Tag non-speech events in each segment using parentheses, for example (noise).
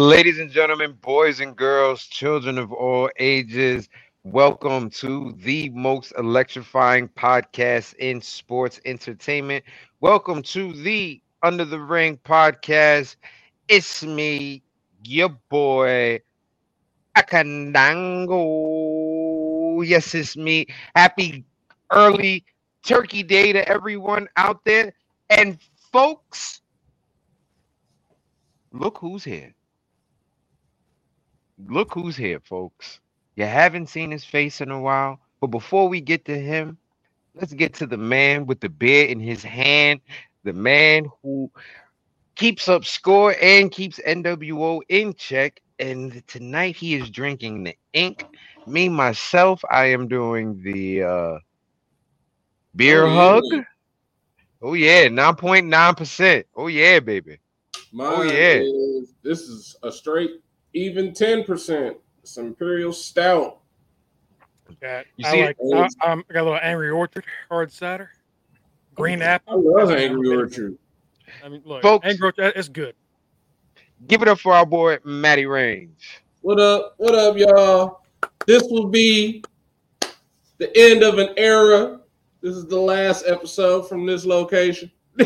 Ladies and gentlemen, boys and girls, children of all ages, welcome to the most electrifying podcast in sports entertainment. Welcome to the Under the Ring podcast. It's me, your boy, Akandango. Yes, it's me. Happy early Turkey Day to everyone out there. And folks, look who's here. Look who's here, folks. You haven't seen his face in a while, but before we get to him, let's get to the man with the beer in his hand, the man who keeps up score and keeps NWO in check. And tonight he is drinking the ink. Me, myself, I am doing the uh, beer Oh, hug. yeah. Oh, yeah, 9.9%. Oh, yeah, baby. Mine Oh, yeah. is- this is a straight even 10%. It's Imperial Stout. Got, You I see like. it? I, I got a little Angry Orchard hard cider, green apple. I apple. love Angry Orchard. I mean, look, Folks- Angry Orchard is good. Give it up for our boy, Matty Range. What up? What up, y'all? This will be the end of an era. This is the last episode from this location. (laughs)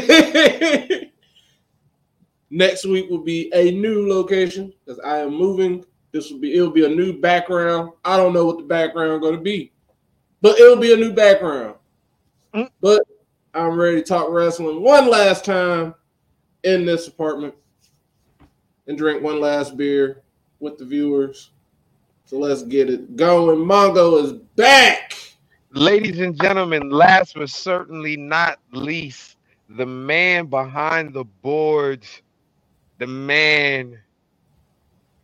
Next week will be a new location because I am moving. This will be it'll be a new background. I don't know what the background going to be, but it'll be a new background. Mm. But I'm ready to talk wrestling one last time in this apartment and drink one last beer with the viewers. So let's get it going. Mongo is back. Ladies and gentlemen, last but certainly not least, the man behind the boards, the man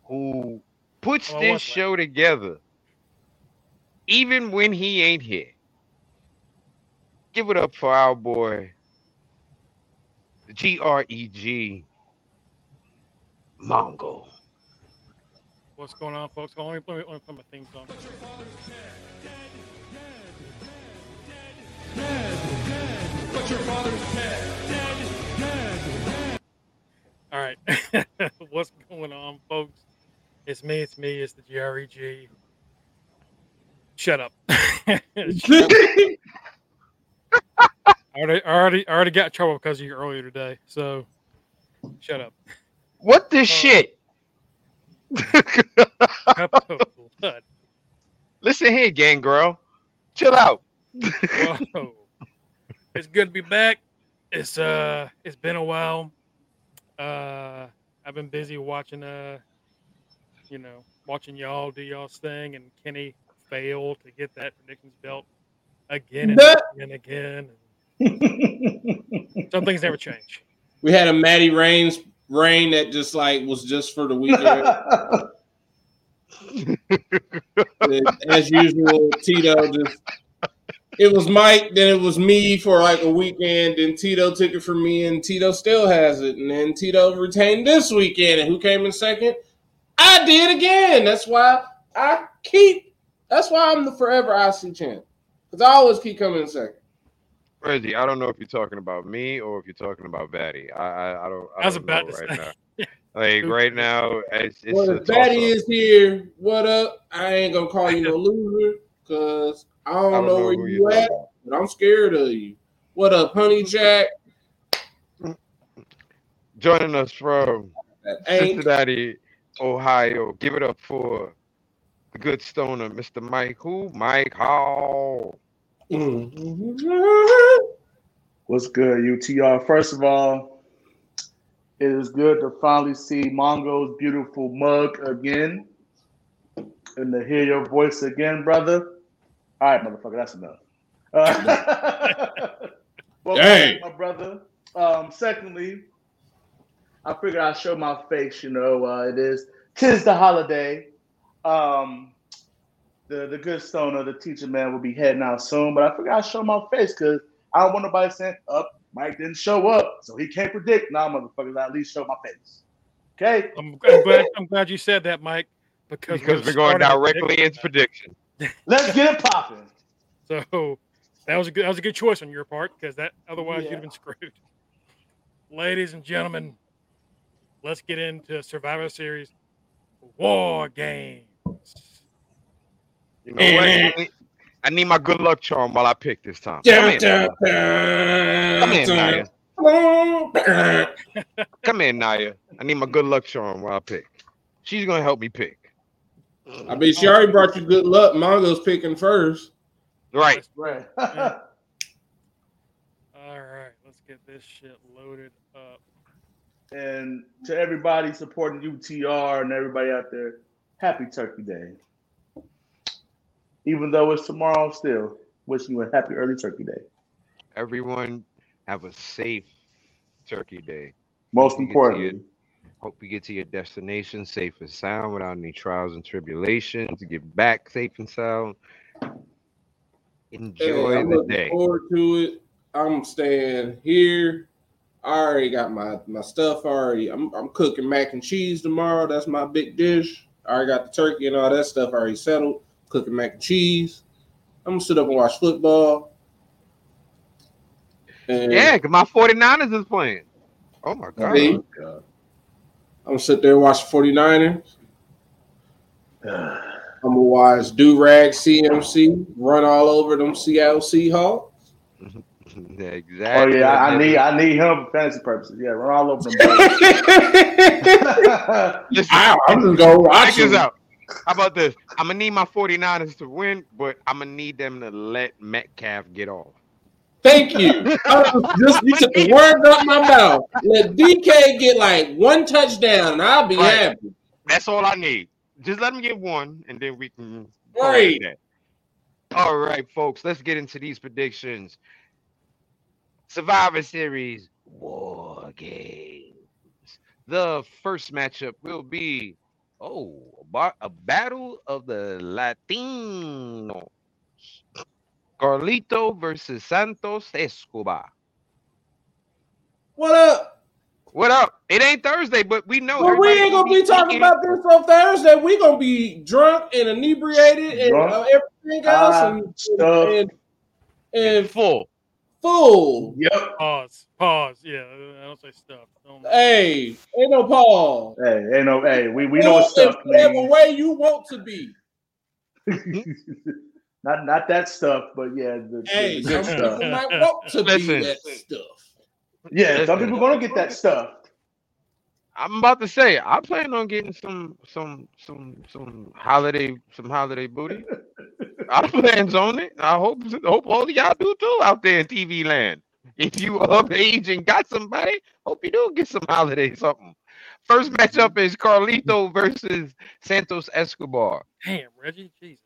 who puts Oh, this what's that? show together, even when he ain't here. Give it up for our boy, the G R E G, Mongo. What's going on, folks? Let me, let me, let me put my theme song. All right, (laughs) what's going on, folks? It's me. It's me. It's the GREG. Shut up. (laughs) I (laughs) already, I already, I already got in trouble because of you earlier today. So, shut up. What the Oh. shit? Cup of blood. Listen here, gang girl. Chill out. Whoa. it's good to be back. It's uh it's been a while. Uh I've been busy watching uh you know, watching y'all do y'all's thing and Kenny failed to get that predictions belt again and That- again and again. Some things never change. (laughs) we had a Matty Rains rain that just like was just for the weekend. (laughs) As usual, Tito just it was Mike, then it was me for like a weekend, then Tito took it from me, and Tito still has it, and then Tito retained this weekend, and who came in second? I did again. That's why I keep. That's why I'm the forever IC champ because I always keep coming in second. Reggie, I don't know if you're talking about me or if you're talking about Batty. I I, I don't. I I was don't about know to right say. now. Like (laughs) right now, it's, it's Well, a if Batty toss-up. is here, what up? I ain't gonna call you no loser because I don't, I don't know, know where you you're at, talking but I'm scared of you. What up, Honey Jack? Joining us from That Cincinnati, Ohio. Give it up for the good stoner, Mr. Mike. Who? Mike Hall. Mm-hmm. What's good, UTR? First of all, it is good to finally see Mongo's beautiful mug again and to hear your voice again, brother. All right, motherfucker, that's enough. Uh, (laughs) well, Dang. my brother. Um, secondly, I figured I'd show my face. You know, uh, it is tis the holiday. Um, the the good stoner, the teacher man, will be heading out soon. But I figured I'd show my face because I don't want nobody saying, "Up, Mike didn't show up, so he can't predict." Now, motherfuckers, I at least show my face. Okay. I'm, I'm glad I'm glad you said that, Mike, because, Because we we're going directly into prediction prediction. Let's get it popping. So that was a good that was a good choice on your part because that otherwise you'd have been screwed. Ladies and gentlemen, let's get into Survivor Series War games. You know what? I need, I need my good luck charm while I pick this time. Come in, Come in, Naya. Come in, Naya. I need my good luck charm while I pick. She's gonna help me pick. I mean, she already brought you good luck. Mongo's picking first. Right. Right. (laughs) All right, let's get this shit loaded up. and to everybody supporting UTR and everybody out there, happy Turkey Day. Even though it's tomorrow, still wishing you a happy early Turkey Day. Everyone have a safe Turkey Day. Most You get to importantly, Hope you get to your destination safe and sound without any trials and tribulations. To Get back safe and sound. Hey, Enjoy I'm the looking day. forward to it. I'm staying here. I already got my my stuff already. I'm I'm cooking mac and cheese tomorrow. That's my big dish. I already got the turkey and all that stuff already settled. Cooking mac and cheese. I'm gonna sit up and watch football. And Yeah, because my 49ers is playing. Oh my God. See? I'm gonna sit there and watch the 49ers. (sighs) I'm gonna watch Do Rag CMC run all over them Seattle Seahawks. (laughs) Yeah, oh yeah, I, I need I need him for fantasy purposes. Yeah, run all over them. (laughs) (laughs) I, I'm just gonna watch this out. How about this? I'm gonna need my 49ers to win, but I'm gonna need them to let Metcalf get off. Thank you. I (laughs) just you took the words out my mouth. Let DK get like one touchdown, and I'll be Right. happy. That's all I need. Just let him get one, and then we can call Right. All right, folks, let's get into these predictions. Survivor Series War Games. The first matchup will be oh a, ba- a battle of the Latinos. Carlito versus Santos Escobar. What up? What up? It ain't Thursday, but we know. Well, we ain't gonna be talking about this on Thursday. We gonna be drunk and inebriated and Drunk, uh, everything else, high, and, stuffed. and, and full. full. yep. Pause. Pause. Yeah, I don't say stuff. Don't, Hey, ain't no pause. Hey, ain't no. Hey, we, we know what Full in stuff whatever way you want to be. (laughs) not not that stuff, but yeah, the, the Hey, good some stuff. people might want to be that stuff. Yeah, some Listen. people gonna get that stuff. I'm about to say I plan on getting some some some some holiday some holiday booty. I plans on it. I hope hope all of y'all do too out there in TV land. If you of age and got somebody, hope you do get some holiday something. First matchup is Carlito versus Santos Escobar. damn, Reggie, Jesus.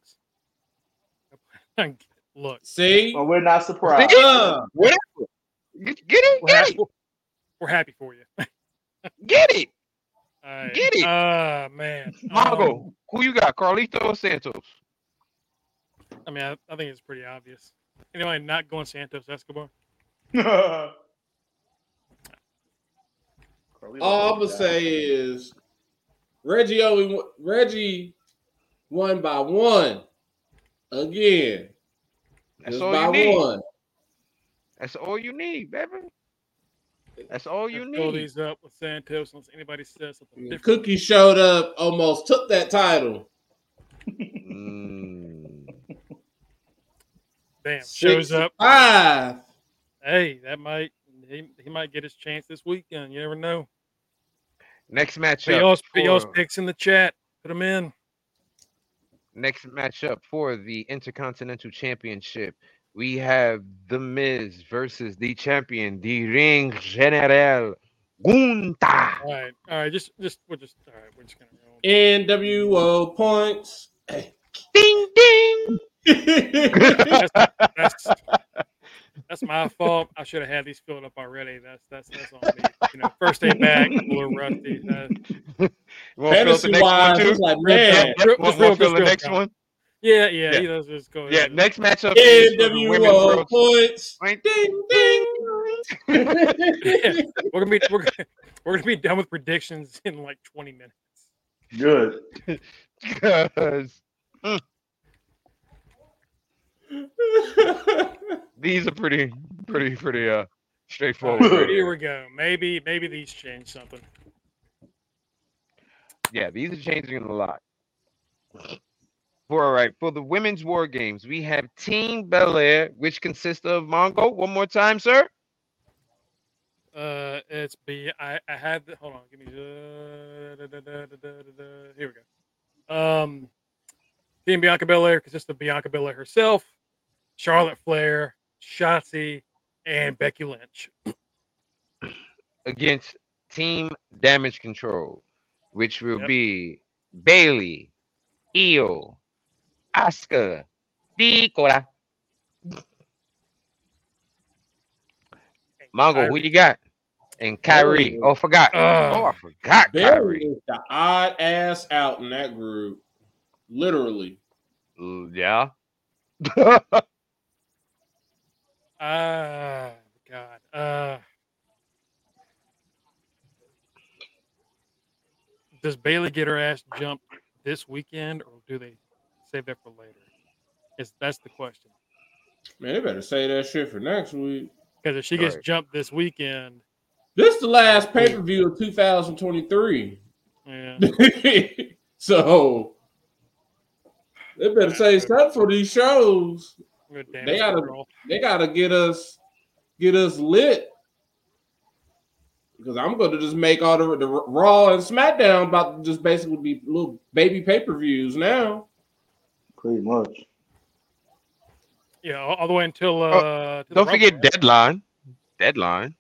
(laughs) Look, See? But we're not surprised. Uh, Whatever. Get get it, we're, get happy, it, we're happy for you. (laughs) get it. All right. Get it. Ah, man. Mongo, Um, who you got? Carlito or Santos? I mean, I, I think it's pretty obvious. Anybody not going Santos Escobar? (laughs) all I'm gonna say is Reggie only Reggie won by one again. That's Just all by you need. one. That's all you need, baby. That's all you Let's fill need. these up with Santos unless anybody says something different. Cookie showed up, almost took that title. Mm. Damn, Six (laughs) shows up. Five. Hey, that might he, he might get his chance this weekend. You never know. Next Put matchup. y'all's, put y'all's picks in the chat. Put them in. Next matchup for the Intercontinental Championship. We have The Miz versus the champion, the Ring General Gunther. All right, all right. Just, just, we're just, all right. We're just gonna roll. NWO points. Ding ding. (laughs) That's, that's my fault. I should have had these filled up already. That's, that's, that's on me. You know, first day back, a little rusty. Uh, You want fill the Fantasy next one wise, too? it's like, Yeah, man, Yep, Real- Want just real- to fill the next one? yeah, yeah, Yeah. He does just go Yeah, ahead. next matchup is the Women's NWO points. Wait. Ding ding. Yeah, we're gonna be, we're, gonna- we're gonna be done with predictions in like 20 minutes. Good. (laughs) Because these are pretty, pretty, pretty uh (laughs) straightforward. Here we go. Maybe, maybe these change something. Yeah, these are changing a lot. For all right, for the women's war games, we have Team Belair, which consists of Mongo. One more time, sir. Uh, it's be I I had the, hold on, give me uh, da, da, da. here we go. Um, Team Bianca Belair consists of Bianca Belair herself, Charlotte Flair, Shotzi, and Becky Lynch. (clears throat) against Team Damage Control, which will Yep. be Bayley, Iyo, Asuka, Nicola. Mongo, who you got? And Kairi. Oh. Oh, forgot. Uh, oh, I forgot Bayley Kyrie. is the odd ass out in that group. Literally. Mm, Yeah. (laughs) Ah, God. Uh, does Bayley get her ass jumped this weekend, or do they save that for later? Is that's the question. Man, they better say that shit for next week. Because if she gets Right. jumped this weekend, This is the last pay per view of 2023. yeah, (laughs) so they better say something for these shows. They gotta- control. They gotta get us get us lit. Because I'm gonna just make all the, the Raw and SmackDown about just basically be little baby pay per views now. Pretty much. Yeah, all, all the way until uh. to the Don't forget right? deadline. Deadline.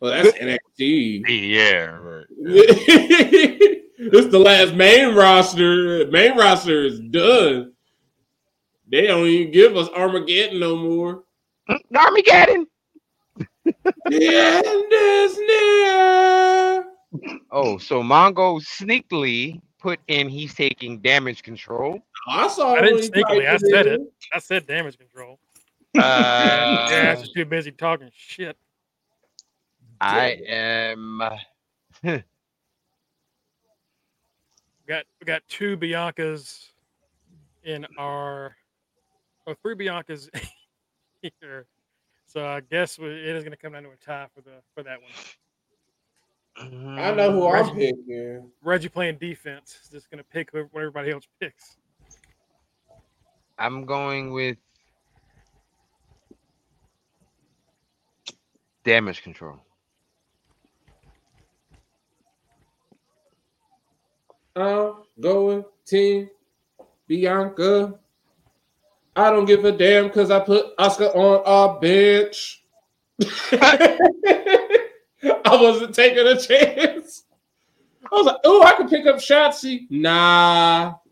Well, that's NXT. Yeah, right. (laughs) this the last main roster. Main roster is done. They don't even give us Armageddon no more. Armageddon. the end is near. Oh, so Mongo sneakily put in he's taking damage control. I saw. I didn't sneakily, I said it. I said damage control. Uh, (laughs) yeah, she's too busy talking shit. I am. (laughs) We got we got two Biancas in our or three Biancas (laughs) here. So I guess we, it is going to come down to a tie for the for that one. I know who um, I'm Reggie. picking. Reggie playing defense is just going to pick who- what everybody else picks. I'm going with damage control. I'm going Team Bianca. I don't give a damn because I put Oscar on our bench. (laughs) I wasn't taking a chance. I was like, oh, I could pick up Shotzi. Nah. (laughs)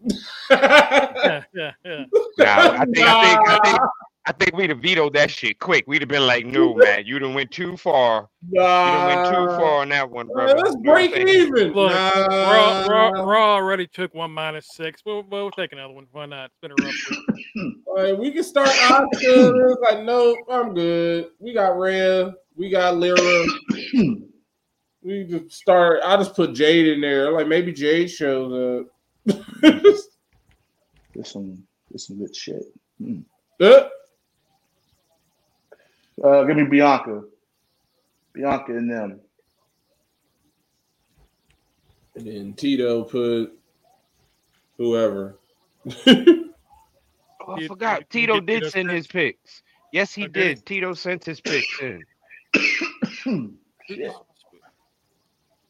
(laughs) Yeah, yeah, yeah. Now, I think, I think, I think, I think we'd have vetoed that shit quick. We'd have been like, "No, (laughs) man, you done went too far. You done went too far on that one, Man, brother." let's You know break saying? even. Look, Raw, Raw, Raw already took one minus six. We'll, we'll take another one. Why not? It's been a rough week. (clears throat) Like, we can start Oscar. like, nope, I'm good. We got Rev. We got Lyra. (clears throat) we just start. I just put Jade in there. Like maybe Jade shows up. (laughs) There's some, there's some good shit. Mm. Uh, Uh, give me Bianca. Bianca and them. and then Tito put whoever. Oh, (laughs) I forgot. you- you Tito did send his picks. Yes, he Okay. did. Tito sent his picks in. Shit. (coughs)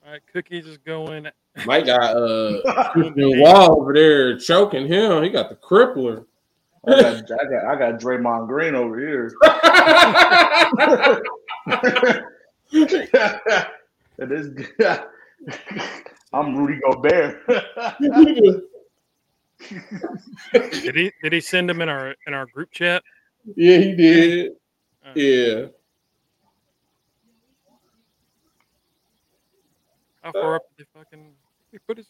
All right, cookies is going. Mike got uh Christian (laughs) Wall over there choking him. He got the crippler. I got, (laughs) I got, I got Draymond Green over here. (laughs) (laughs) it is. I'm Rudy Gobert. Did he did he send them in our in our group chat? yeah, he did. Uh, Yeah. How far up did he fucking did he put his?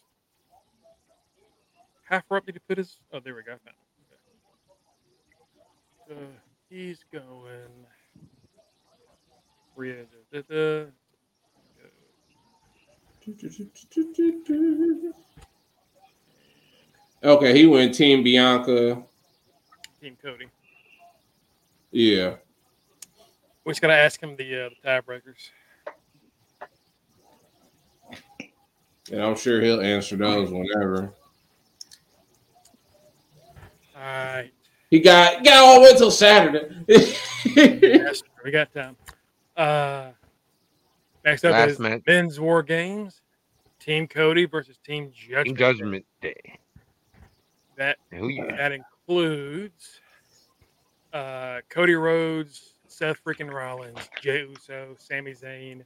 How far up did he put his? Oh, there we go. I found it. Okay. Uh, he's going. Where is it? Da-da. Okay, he went Team Bianca. Team Cody. Yeah. We're just gotta ask him the uh, the tiebreakers. And I'm sure he'll answer those whenever. All right. He got got all the way till Saturday. Yes, (laughs) we got time. Uh, next up Last is match. men's war games. Team Cody versus Team Judgment. Team Day. Judgment Day. That Who you that includes uh, Cody Rhodes, Seth freaking Rollins, Jey Uso, Sami Zayn,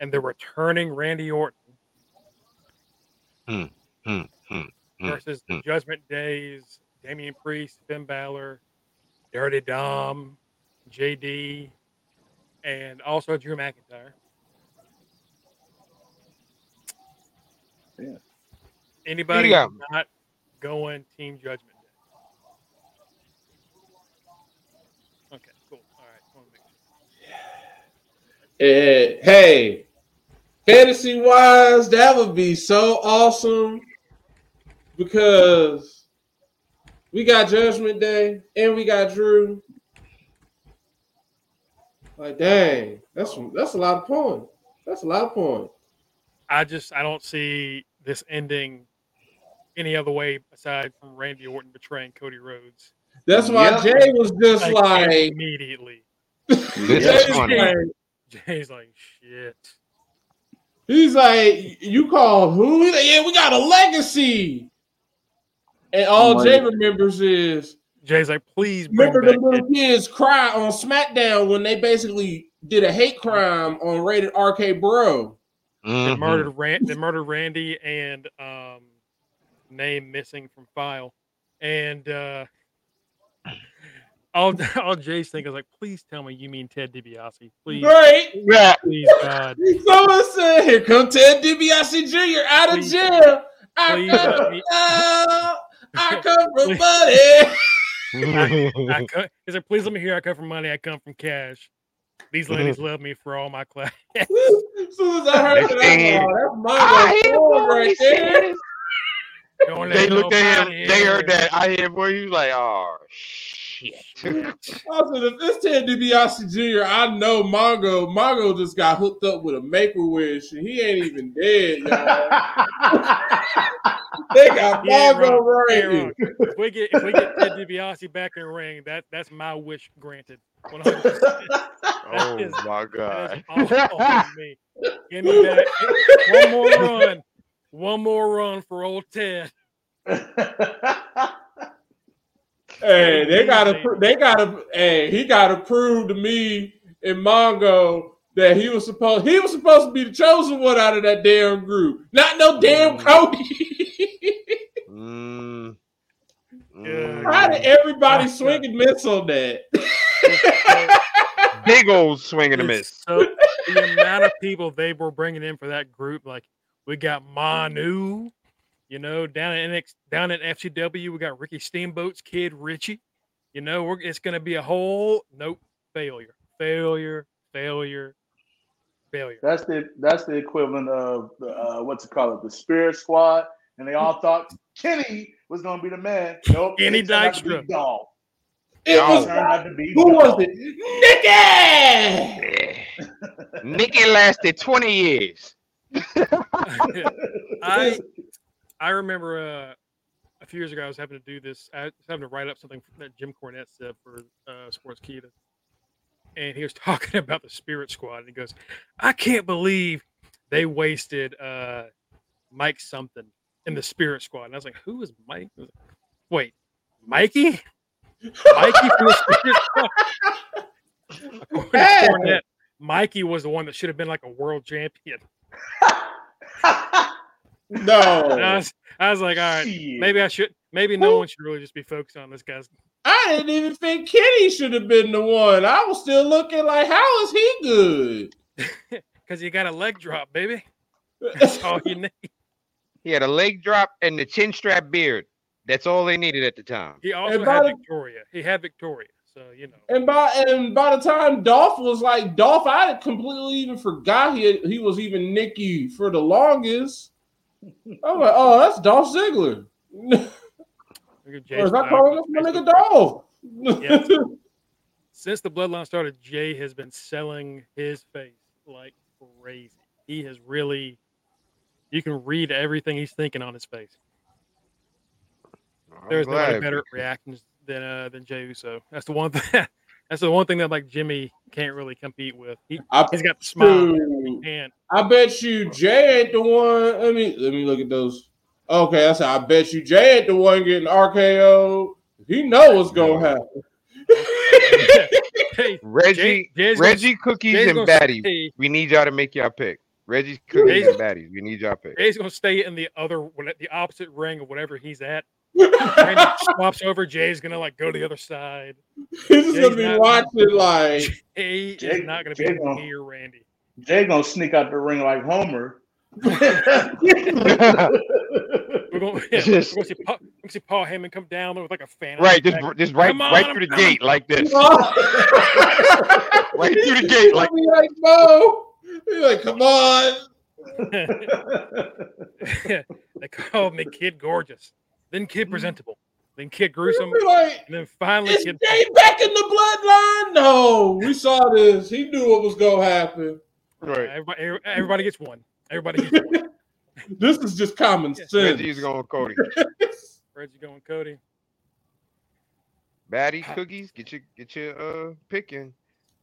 and the returning Randy Orton Hmm, hmm, hmm. versus the. Judgment Days, Damian Priest, Finn Balor, Dirty Dom, JD, and also Drew McIntyre. Yeah. Anybody Yeah. not going Team Judgment Day? Okay, cool. All right. Wanna make sure. Eh, hey, fantasy wise, that would be so awesome because we got Judgment Day and we got Drew. Like, dang, that's that's a lot of points. That's a lot of points. I just I don't see this ending any other way aside from Randy Orton betraying Cody Rhodes. That's why Yep. Jey was just Like, like, immediately. (laughs) This Jey's is funny. like- Jey's like shit. He's like, you call who? Like, yeah, we got a legacy. And all Oh, Jey remembers is Jey's like, please remember the little kids cry on SmackDown when they basically did a hate crime on Rated RK Bro. They Mhm. murdered Ran- they murdered Randy and um name missing from file. And uh all (laughs) all Jey's thinking is like, please tell me you mean Ted DiBiase. Please, Right? Yeah. (laughs) please God. (laughs) Someone said, here come Ted DiBiase Jr. out of jail. I please come, let me- out. I come from money. I co- he's like, please let me hear I come from money, I come from cash. These ladies love me for all my class. (laughs) as soon as I heard that, They I thought, oh, that's I my boy right there. Don't They looked at him. They heard that. I hear boy. He was like, oh shit. (laughs) I said, if this Ted DiBiase Jr., I know Mongo. Mongo just got hooked up with a maple a wish, and he ain't even dead, (laughs) they got He ain't Mongo wrong. Right. If we get if we get Ted DiBiase back in the ring, that that's my wish granted. 100%. oh is- my god. is all me. Give me that one more run. One more run for old Ted. (laughs) Hey, they gotta, they gotta, hey, he gotta prove to me and Mongo that he was supposed, he was supposed to be the chosen one out of that damn group, not no damn Mm. Cody. Mm. (laughs) Yeah. How did Mm. everybody swing and miss on that? Big old swing and a miss. So the amount of people they were bringing in for that group, like we got Manu, you know, down at NX, down at FCW, we got Ricky Steamboat's kid Richie. You know, we're, it's going to be a whole nope failure, failure, failure, failure. That's the that's the equivalent of the, uh, what's it called, the Spirit Squad, and they all thought Kenny was gonna be the man. Nope, Kenny it turned out to be Dykstra. It Y'all. was, Turned out to be who was it? Nicky! Yeah. Nicky lasted 20 years. (laughs) I I remember uh, a few years ago I was having to do this. I was having to write up something that Jim Cornette said for uh, Sportskeeda, and he was (laughs) talking about the Spirit Squad, and he goes, "I can't believe they wasted uh, Mike something in the Spirit Squad." And I was like, "Who is Mike?" Like, Wait, Mikey? Mikey from the Spirit (laughs) Squad? According to Hey. Cornette, Mikey was the one that should have been like a world champion. (laughs) And I No, was, I was like, all right, Shit. maybe I should. Maybe no Who- one should really just be focused on this guy's I didn't even think Kenny should have been the one. I was still looking like, how is he good? (laughs) because you got a leg drop, baby. That's (laughs) all you need. He had a leg drop and the chin strap beard. That's all they needed at the time. He also had the- Victoria. He had Victoria, so you know. And by and by the time Dolph was like Dolph, I had completely even forgot he he was even Nicky for the longest. I'm like, oh, that's Dolph Ziggler. Look at or is I calling on this my nigga Dolph? Yes. Since the bloodline started, Jey has been selling his face like crazy. He has really You can read everything he's thinking on his face. I'm There's nobody glad, better at reactions than uh than Jey Uso. That's the one (laughs) thing. That's the one thing that like Jimmy can't really compete with. He, I, he's got the smile Dude, and I bet you Jey ain't the one. Let me let me look at those. Okay, I said I bet you Jey ain't the one getting RKO. He know what's gonna happen. (laughs) hey, Reggie, Jey's gonna- Reggie cookies Jey's and gonna baddies. stay- We need y'all to make y'all pick. Reggie's cookies Jey's- and baddies. We need y'all pick. Jey's gonna stay in the other the opposite ring of whatever he's at. Randy swaps over. Jey's gonna like go to the other side. (laughs) He's just gonna be not- watching like Jey Jey- is not gonna be Jey able to gonna- hear Randy. Jey gonna sneak out the ring like Homer. (laughs) We're gonna, yeah, Just- we're gonna see Paul, we're gonna see Paul Heyman come down with like a fan. right, just back. just right on, right I'm through the coming. gate like this. (laughs) right Right through the gate like be like Mo. He's like, come on. they called me Kid Gorgeous, then Kid Presentable, then Kid Gruesome, like, and then finally is Kid. Jey back in the bloodline? No, we saw this. He knew what was gonna happen. right. Everybody, everybody gets one. Everybody gets one. (laughs) This is just common Yeah. sense. Reggie's going with Cody. (laughs) Reggie going Cody. Baddie cookies, get your get your uh picking.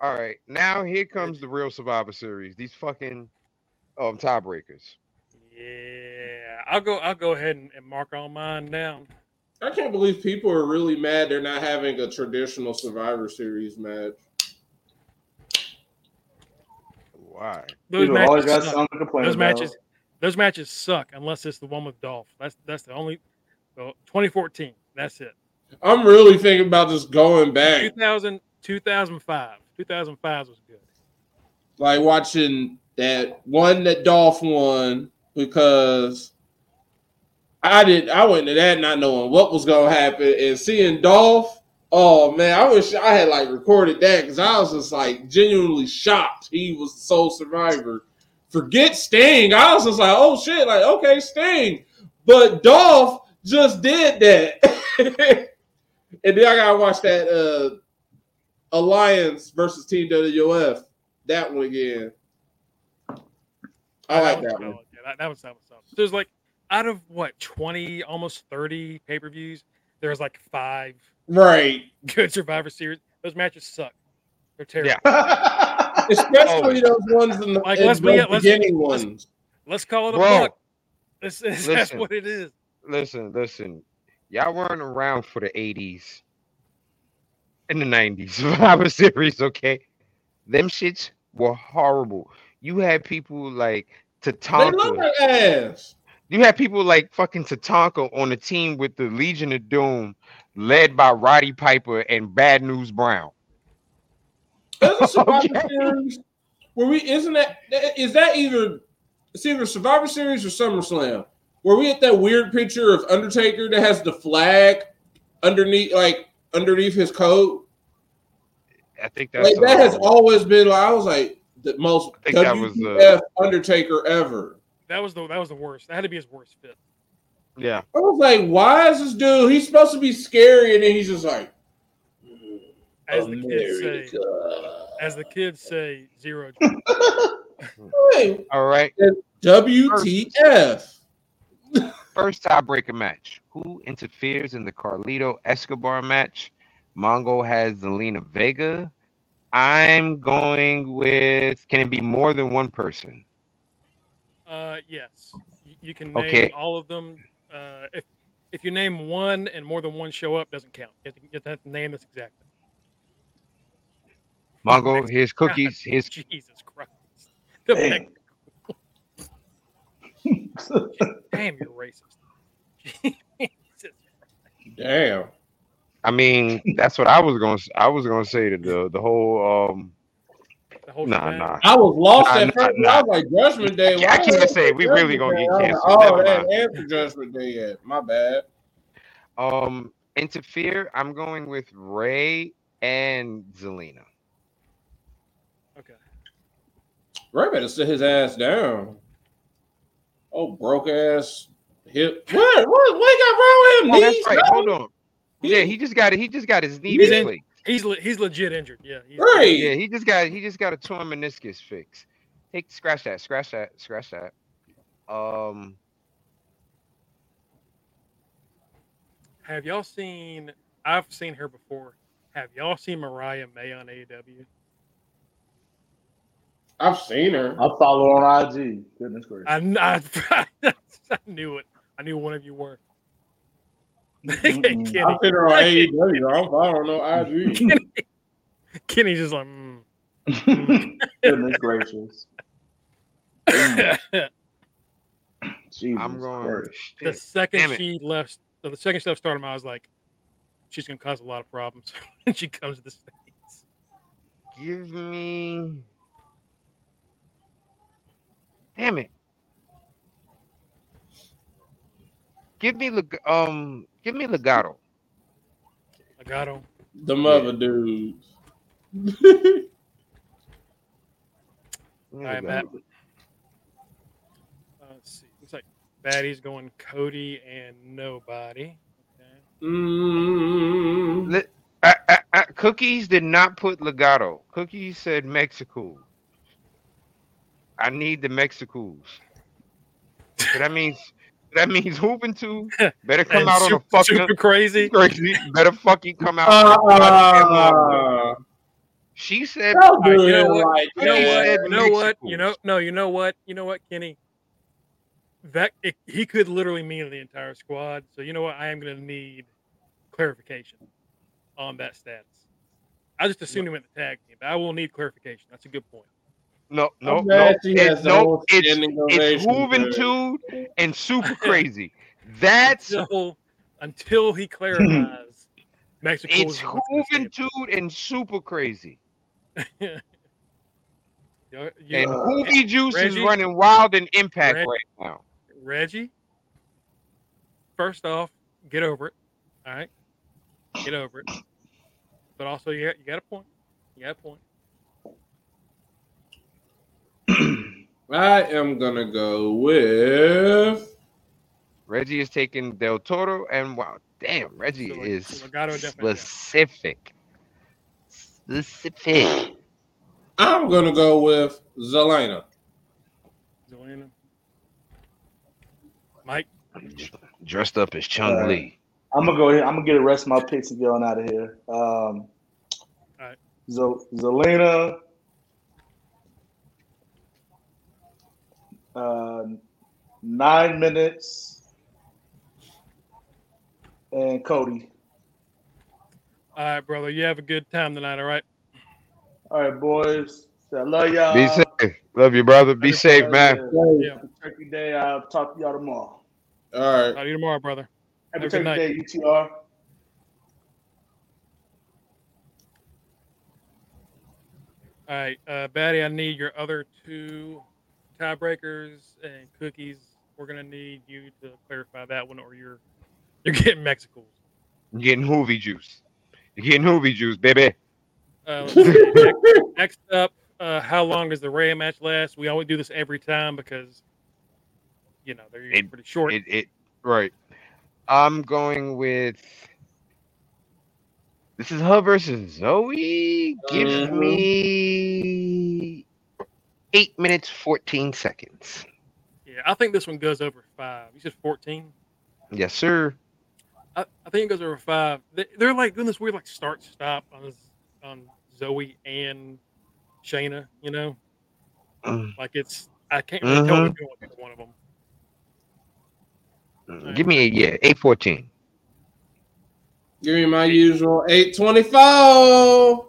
All right, now here comes the real Survivor Series. These fucking um tiebreakers. Yeah, I'll go. I'll go ahead and, and mark all mine down. I can't believe people are really mad they're not having a traditional Survivor Series match. Why? Those People matches, got suck. something to complain those about. matches, those matches suck unless it's the one with Dolph. That's that's the only. Well, 2014. That's it. I'm really thinking about just going back, 2000, 2005. 2005 was good. like watching that one that Dolph won because I did. I went to that not knowing what was gonna happen and seeing Dolph. Oh man, I wish I had like recorded that because I was just like genuinely shocked he was the sole survivor. Forget Sting. I was just like, oh shit, like okay, Sting, but Dolph just did that. (laughs) and then I gotta watch that uh Alliance versus Team WWF. That one again. I like that one. Yeah, that, that was that was solid. There's like out of what 20, almost 30 pay per views. There's like five Right. good Survivor Series. Those matches suck. They're terrible. Yeah. (laughs) Especially Always. those ones in the, Like, in let's be- the let's- beginning let's- ones. Let's call it a Bro, buck. This is, (laughs) that's what it is. Listen, listen. Y'all weren't around for the 80s and the 90s (laughs) Survivor Series, okay? Them shits were horrible. You had people like They look Tatanka. ass. You had people like fucking Tatanka on the team with the Legion of Doom, led by Roddy Piper and Bad News Brown. A (laughs) Survivor Okay. Series. Where we isn't that is that either it's either Survivor Series or SummerSlam? Where we get that weird picture of Undertaker that has the flag underneath, like underneath his coat. I think that's Like that has always been. Like, I was like the most I think that was, WTF Undertaker ever. That was the that was the worst. That had to be his worst fit. yeah. I was like, why is this dude? He's supposed to be scary, and then he's just like, As the kids say, as the kids say, zero. (laughs) Hey, All right. WTF? First tiebreaker match. Who interferes in the Carlito Escobar match? Mongo has Zelina Vega. I'm going with. Can it be more than one person? Uh, yes, you, you can name Okay. all of them. Uh, if if you name one and more than one show up, doesn't count. You have to, you have to have to name this exactly. Mongo, his cookies. his Jesus Christ! The Damn. (laughs) Damn, you're racist. (laughs) Jesus. Damn. I mean, that's what I was going. to I was going to say to the the whole. um The whole Nah, shebang. nah. I was lost Nah, at nah, first. nah. I was like, Judgment Day. I why can't they say we really gonna get Day? I was like, canceled. Oh, Never they mind. ain't answered Judgment Day yet. My bad. Um, interfere. I'm going with Rey and Zelina. Okay. Rey better sit his ass down. Oh, broke ass hip. What? What? What got wrong with him? Oh, that's Knees, right. Hold on. Yeah, he just got it. He just got his knee He's in- replaced. He's le- he's legit injured. Yeah. He's, Right. Yeah, he just got he just got a torn meniscus fix. Take scratch that, scratch that, scratch that. Um, Have y'all seen? I've seen her before. Have y'all seen Mariah May on AEW? I've seen her. I follow on IG. Goodness gracious. I, I, (laughs) I knew it. I knew one of you were. Kenny, I've seen her on AEW. I'm following no IG. Kenny, Kenny's just like. Mm. (laughs) Goodness gracious. (laughs) Jesus I'm going. The second she left, so the second stuff started, I was like, she's gonna cause a lot of problems (laughs) when she comes to the states. Give me. Damn it. Give me Leg- um. Give me Legado. Legado. The mother dudes. Give me All right, Matt. Uh, let's see. Looks like Batty's going Cody and nobody. Okay. Mm, Li- uh, uh, uh, Cookies did not put Legado. Cookies said Mexico. I need the Mexicos. So that means that means hooping to (laughs) better come And out on super, a fucking super crazy. (laughs) crazy. Better fucking come out. on a goddamn uh, She said, don't All right, do you know what? like You know what? that. You know what? You know no. You know what? You know what, Kenny? That it, he could literally mean the entire squad. So you know what? I am going to need clarification on that status. I just assumed he meant the tag team, but I will need clarification. That's a good point. "No, no, no, glad it- no, it's standing it's ovation for Juventud and super (laughs) crazy. That's Until until he clarifies (laughs) Mexico. it's Juventud and super crazy. (laughs) You, And you, Hoovy Juice is running wild in impact Reg- right now. Reggie, first off, get over it. All right, get over it. But also, you got, you got a point. You got a point. (clears throat) I am gonna go with Reggie is taking Del Toro, and wow, damn, Reggie So, is so Legado definitely down. specific. Specific. (clears throat) I'm gonna go with Zelina. Zelina. Mike, Dressed up as Chung Uh, Lee. I'm gonna go ahead. I'm gonna get the rest of my picks and get on out of here. Um, Alright. Zel- Zelina, uh, nine minutes, and Cody. all right, brother, you have a good time tonight. All right. All right, boys. I love y'all. Be safe. Love you, brother. Be safe, man. Yeah. Happy Turkey Day. I'll talk to y'all tomorrow. All right. Talk to you tomorrow, brother. Happy Have a good Turkey Day, UTR. All right, uh, Batty, I need your other two tiebreakers and cookies. We're gonna need you to clarify that one, or you're you're (laughs) getting Mexico's. You're getting Hoovy juice. You're getting Hoovy juice, baby. Uh, (laughs) next, next up, uh, how long does the Ray match last? We always do this every time because you know they're It- pretty short. It, it right. I'm going with. This is her versus Zoe. Give Mhm. me eight minutes fourteen seconds. yeah, I think this one goes over five. You said fourteen. Yes, sir. I, I think it goes over five. They, they're like doing this weird like start stop on on Zoe and Shayna. You know, Mm, like it's I can't really tell Mhm. what's going on one of them. mm, Give me a yeah, eight fourteen. Give me my usual 824.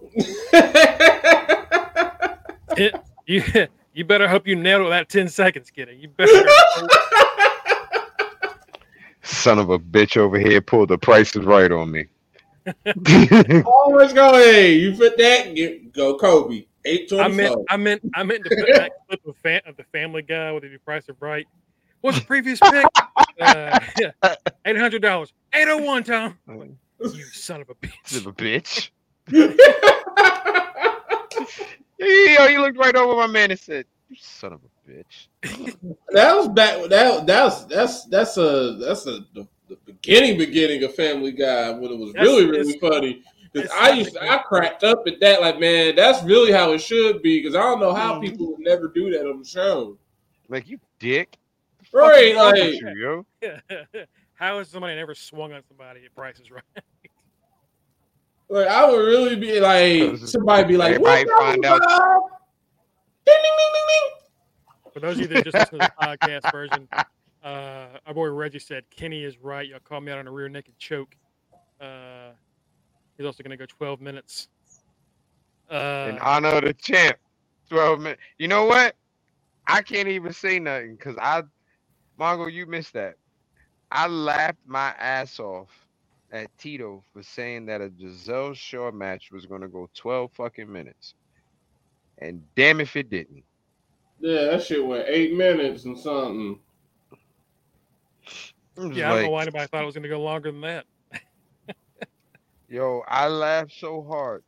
(laughs) You (laughs) you better hope you nail that ten seconds, kid. You better. (laughs) Son of a bitch over here pulled the prices right on me. (laughs) Always go, hey, you fit that? Get, go Kobe. I meant I meant I meant to put that clip of, fan, of the Family Guy with the price of right. What's the previous pick? Uh, Eight hundred dollars. Eight oh one, Tom. You son of a bitch. Son of a bitch. Yo, he looked right over my man and said, "You son of a bitch." (laughs) that was back. That that's that's that's a that's a the, the beginning beginning of Family Guy when it was That's- really really funny. Because I used to, I cracked up at that like man, that's really how it should be. Because I don't know how mm-hmm. people would never do that on the show. Like you dick. Right, What's wrong with like you, yo? (laughs) How has somebody never swung on somebody at prices right? Like I would really be like somebody be like, Everybody "What's up, find out- Ding, ding, ding, ding, ding. For those of you that just listen to the podcast version, uh, our boy Reggie said Kenny is right. Y'all called me out on a rear naked choke. Uh, he's also going to go 12 minutes. Uh, in honor of the champ. 12 minutes. You know what? I can't even say nothing because I, Mongo, you missed that. I laughed my ass off at Tito for saying that a Gisele Shaw match was going to go 12 fucking minutes. And damn if it didn't. Yeah, that shit went eight minutes and something. I'm yeah, I don't know why anybody thought it was going to go longer than that. (laughs) Yo, I laughed so hard.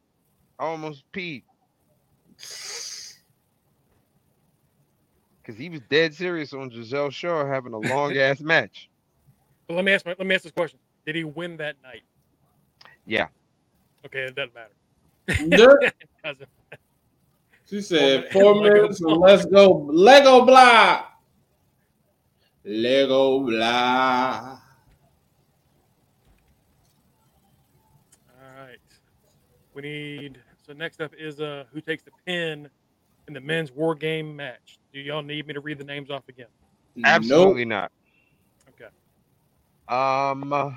I almost peed. Because he was dead serious on Gisele Shaw having a long (laughs) ass match. But let me ask my, let me ask this question: Did he win that night? Yeah. Okay, it doesn't matter. Dirt. (laughs) It doesn't. She said Four (laughs) four minutes. minutes and let's go. Lego block. Lego block. All right. We need so next up is uh who takes the pin in the men's war game match. Do y'all need me to read the names off again? Absolutely not. Okay. Um. uh,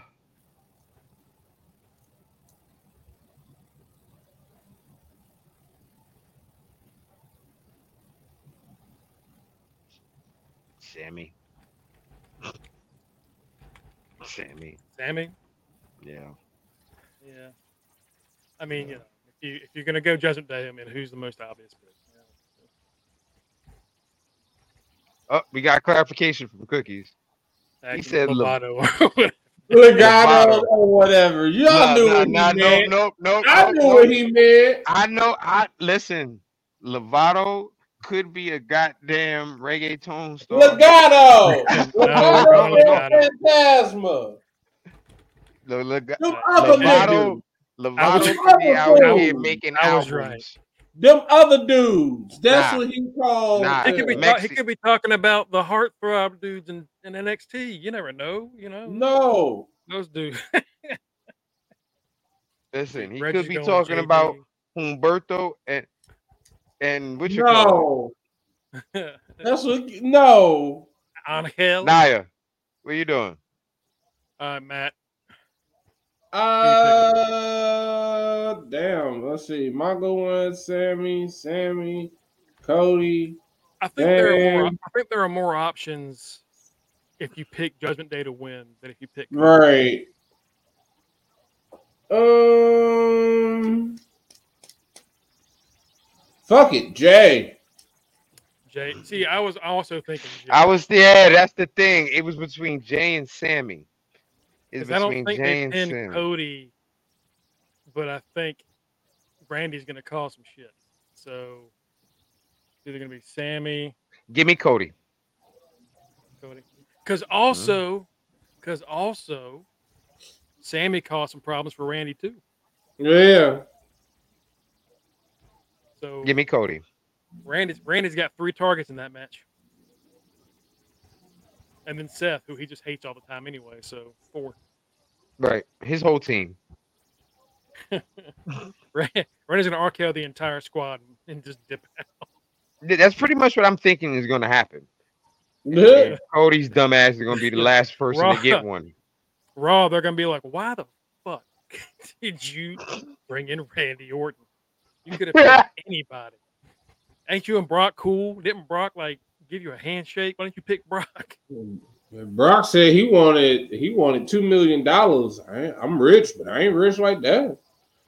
Sami. Sami. Sami? Yeah. Yeah. I mean, you know, if you if you're gonna go Judgment Day, I mean, who's the most obvious? But, you Oh, we got clarification from Cookies. know, He said Lovato. (laughs) Legado Lovato. or whatever. Y'all Nah, knew nah, what nah, he no, meant. no, no, I no, knew no. what he meant. I know. I listen. Lovato could be a goddamn reggaeton star. Legado. (laughs) No, Legado Legado. and Fantasma. The Leg- Them other Lovato, niggas. I was- be out I here making I was albums. right. Them other dudes. That's Nah. what he called. Nah. He could be ta- he could be talking about the heartthrob dudes in, in NXT. You never know. You know No. those dudes. Listen, he Reggie's could be talking JD. about Humberto and and what you call No. That's what. No. Angel. it? Naya. What are you doing? Uh, Matt. Uh, damn. Let's see. Mongo one, Sami, Sami, Cody. I think there are more. I think there are more options if you pick Judgment Day to win than if you pick. Right. Um. Fuck it, Jey. Jey. See, I was also thinking. Jey. I was yeah, that's the thing. It was between Jey and Sami. It's 'Cause I don't between think Jey and Sami. Cody, but I think Brandy's going to cause some shit. So it's either going to be Sami, Give me Cody. Cody, because also, because also, Sami caused some problems for Randy too. Yeah. So Give me Cody. Randy's Randy's got three targets in that match. And then Seth, who he just hates all the time anyway, so four. Right. His whole team. (laughs) Randy's gonna RKO the entire squad and just dip out. That's pretty much what I'm thinking is going to happen. Yeah. Cody's dumbass is going to be the (laughs) last person to get one. Raw, they're gonna be like, Why the fuck (laughs) did you bring in Randy Orton? You could have picked (laughs) anybody. Ain't you and Brock cool? Didn't Brock like give you a handshake? Why didn't you pick Brock? (laughs) Brock said he wanted he wanted two million dollars. I'm rich, but I ain't rich like that.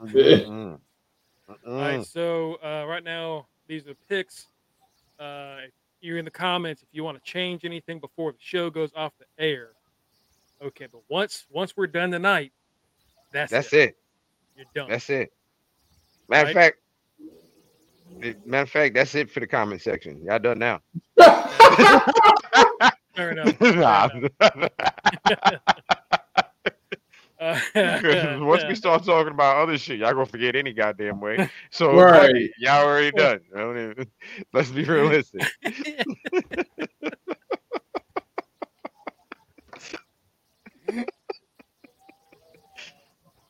Mm-mm. All right, so uh, right now these are the picks. Uh, you're in the comments if you want to change anything before the show goes off the air. Okay, but once once we're done tonight, that's That's it. it. You're done. That's it. Matter of right? fact, matter of fact, that's it for the comment section. Y'all done now. (laughs) Fair enough. (laughs) Fair (laughs) Once we start talking about other shit, y'all gonna forget any goddamn way. So right. Y'all already done. Even, let's be realistic.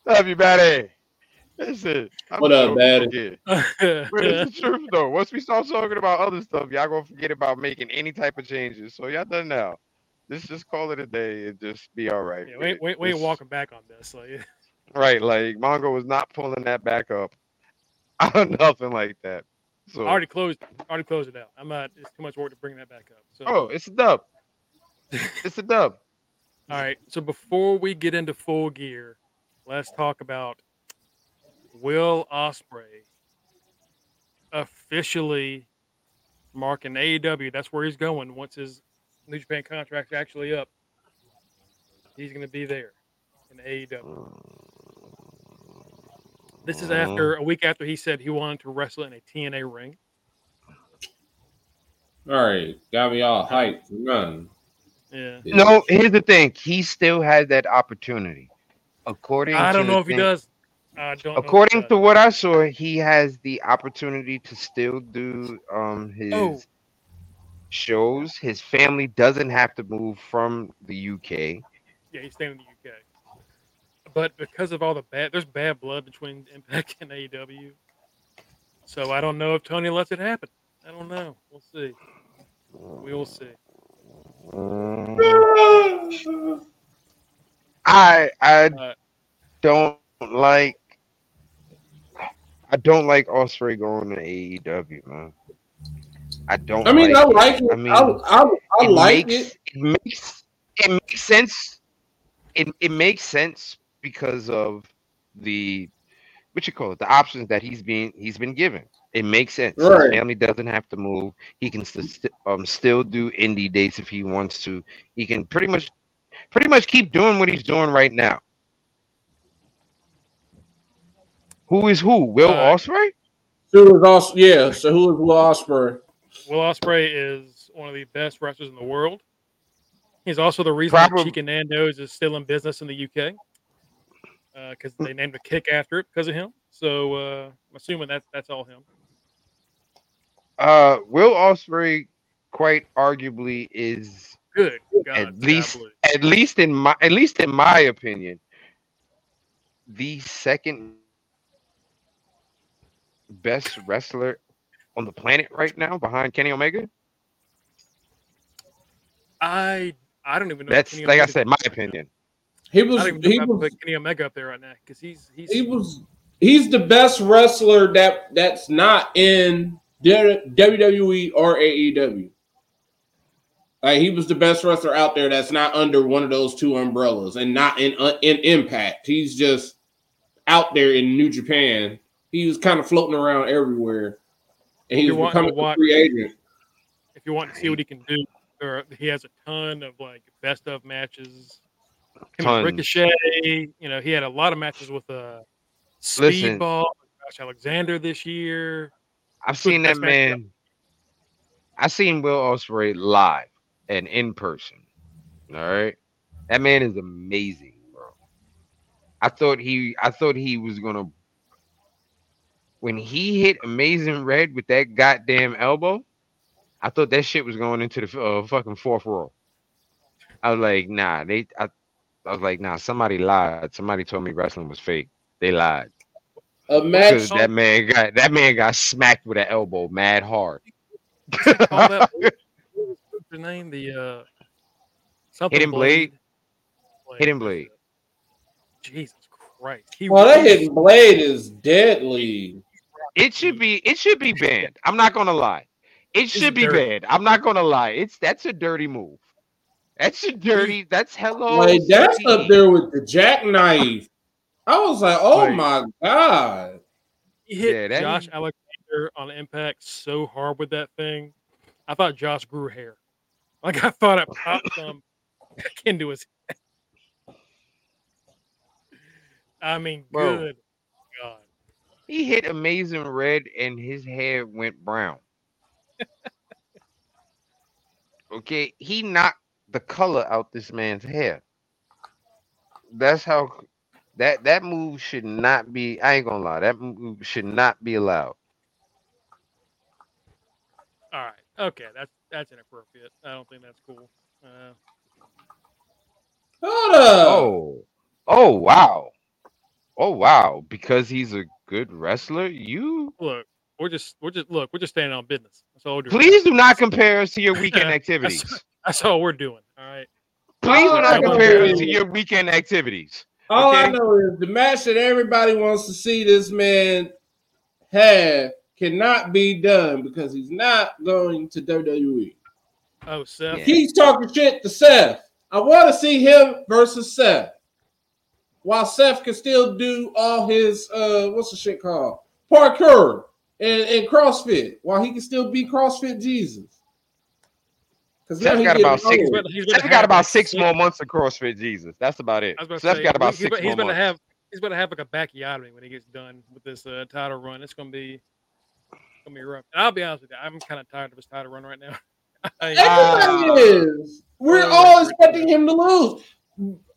Love you, buddy. Listen, I'm What up, sure Batty? But it's the truth though. Once we start talking about other stuff, y'all gonna forget about making any type of changes. So y'all done now. Just just call it a day and just be all right. yeah, with we, it. we, we ain't walking back on this. Like, Right, like Mongo was not pulling that back up. (laughs) I done nothing like that. So I already closed. Already closed it out. I'm not. It's too much work to bring that back up. So, oh, it's a dub. (laughs) It's a dub. all right. So before we get into full gear, let's talk about Will Ospreay officially marking AEW. That's where he's going once his New Japan contract's actually up. He's going to be there in AEW. This is after a week after he said he wanted to wrestle in a TNA ring. All right, got me all hyped. Run. Yeah. No, here's the thing. He still has that opportunity. According I don't to know the if he does. I don't. know if he According to what I saw, he has the opportunity to still do um his Oh. shows. His family doesn't have to move from the UK. Yeah, he's staying in the UK. But because of all the bad, there's bad blood between Impact and AEW. So I don't know if Tony lets it happen. I don't know. We'll see. We will see. I I Uh, don't like I don't like Ospreay going to AEW, man. I don't. I mean, I like it. I I, mean, I, I, like makes, it. It makes it makes sense. It it makes sense because of the what you call it, the options that he's being he's been given. It makes sense. His family doesn't have to move. He can st- um still do indie dates if he wants to. He can pretty much pretty much keep doing what he's doing right now. Who is who? Will Uh, Ospreay? Who is also yeah? So who is Will Ospreay? Will Ospreay is one of the best wrestlers in the world. He's also the reason Probably- that Chica Nando's is still in business in the UK because they named a kick after it because of him. So uh, I'm assuming that's that's all him. Uh, Will Ospreay quite arguably is Good. God, At God least- bless. at least in my at least in my opinion, the second best wrestler on the planet right now behind Kenny Omega. I I don't even know. That's Kenny like I said, my opinion. He was don't even know he if I would was put Kenny Omega up there right now because he's he's he was he's the best wrestler that that's not in WWE or AEW. Like he was the best wrestler out there that's not under one of those two umbrellas and not in uh, in Impact. He's just out there in New Japan. He was kind of floating around everywhere, and he You're was wanting to becoming a free agent. if you want to see what he can do, or he has a ton of like best of matches. Him. Ricochet, you know, he had a lot of matches with uh Listen. Speedball, Josh Alexander this year. I've seen that man. I've seen Will Ospreay live and in person. All right, that man is amazing, bro. I thought he, I thought he was gonna. When he hit Amazing Red with that goddamn elbow, I thought that shit was going into the uh, fucking fourth row. I was like, nah, they. I, I was like, nah, somebody lied. Somebody told me wrestling was fake. They lied. A Because match. that man got that man got smacked with an elbow mad hard. Call that (laughs) what was the name? The uh something Hidden Blade? Blade. Hidden Blade. Jesus Christ. He Well, that hidden blade is deadly. It should be it should be banned. I'm not gonna lie. It should be dirty. banned. I'm not gonna lie. It's that's a dirty move. That's a dirty. That's hello. Like that's City. up there with the jackknife. I was like, oh Right. my god. He hit Yeah, that- Josh Alexander on impact so hard with that thing. I thought Josh grew hair. Like I thought it popped (laughs) some back into his head. I mean, Bro. good God. He hit Amazing Red and his hair went brown. (laughs) okay, he knocked the color out this man's hair. That's how that that move should not be. I ain't gonna lie. That move should not be allowed. All right. Okay, that's that's inappropriate. I don't think that's cool. Uh, Oh, oh wow. Oh wow, because he's a good wrestler. You Look, we're just we're just look, we're just standing on business. That's all we're doing. please do not compare us to your (laughs) weekend activities. That's all we're doing. All right. Please do not compare us to your weekend activities. All I know is the match that everybody wants to see this man have cannot be done because he's not going to WWE. Oh, Seth. Yeah. He's talking shit to Seth. I want to see him versus Seth. While Seth can still do all his uh what's the shit called? Parkour and, and CrossFit, while he can still be CrossFit Jesus. Because Seth's got about six- He's about, he's about got about like six more months of CrossFit Jesus. That's about it. I was about to Seth's say, got about he's, six he's more about to months. have he's about to have like a bacchiotomy when he gets done with this uh, title run. It's gonna be gonna be rough. And I'll be honest with you, I'm kind of tired of his title run right now. (laughs) I- Everybody is. We're all expecting him to lose.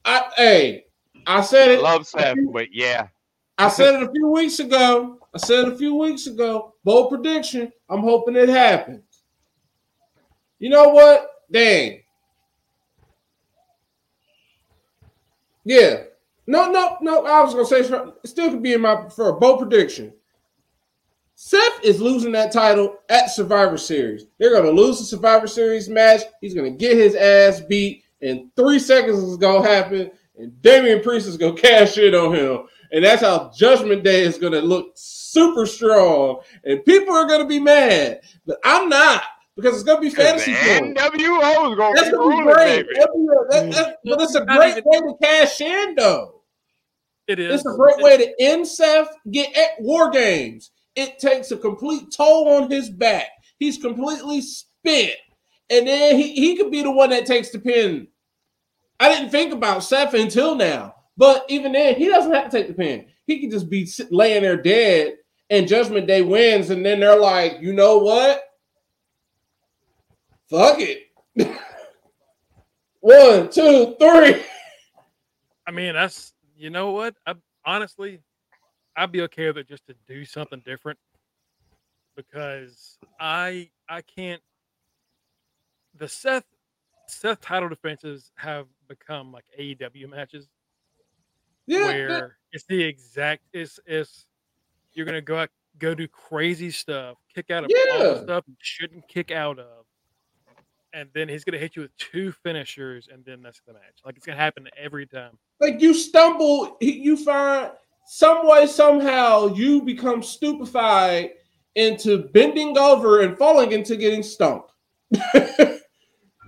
I hey, I said it. Love Seth, but yeah. I said it a few weeks ago. I said it a few weeks ago. Bold prediction. I'm hoping it happens. You know what? Dang. Yeah. No, no, no. I was gonna say it still could be in my for a bold prediction. Seth is losing that title at Survivor Series. They're gonna lose the Survivor Series match. He's gonna get his ass beat, and three seconds is gonna happen, and Damian Priest is gonna cash in on him. And that's how Judgment Day is gonna look super strong, and people are gonna be mad. But I'm not because it's gonna be fantasy the points. NWO is gonna That's be gonna be ruling, great. baby. That'd be a- that- that- mm. but it's a great even- way to cash in, though. it is. It's a great way to end Seth, get at War Games. It takes a complete toll on his back. He's completely spent. And then he, he could be the one that takes the pin. I didn't think about Seth until now. But even then, he doesn't have to take the pin. He could just be laying there dead, and Judgment Day wins. And then they're like, you know what? Fuck it. (laughs) One, two, three. I mean, that's you know what? I honestly, I'd be okay with it just to do something different because I I can't. The Seth Seth title defenses have become like AEW matches Yeah, that- where it's the exact it's it's you're gonna go out go do crazy stuff, kick out of all Yeah. stuff you shouldn't kick out of, and then he's gonna hit you with two finishers, and then that's the match. Like it's gonna happen every time. like you stumble, you find some way, somehow, you become stupefied into bending over and falling into getting stumped. (laughs)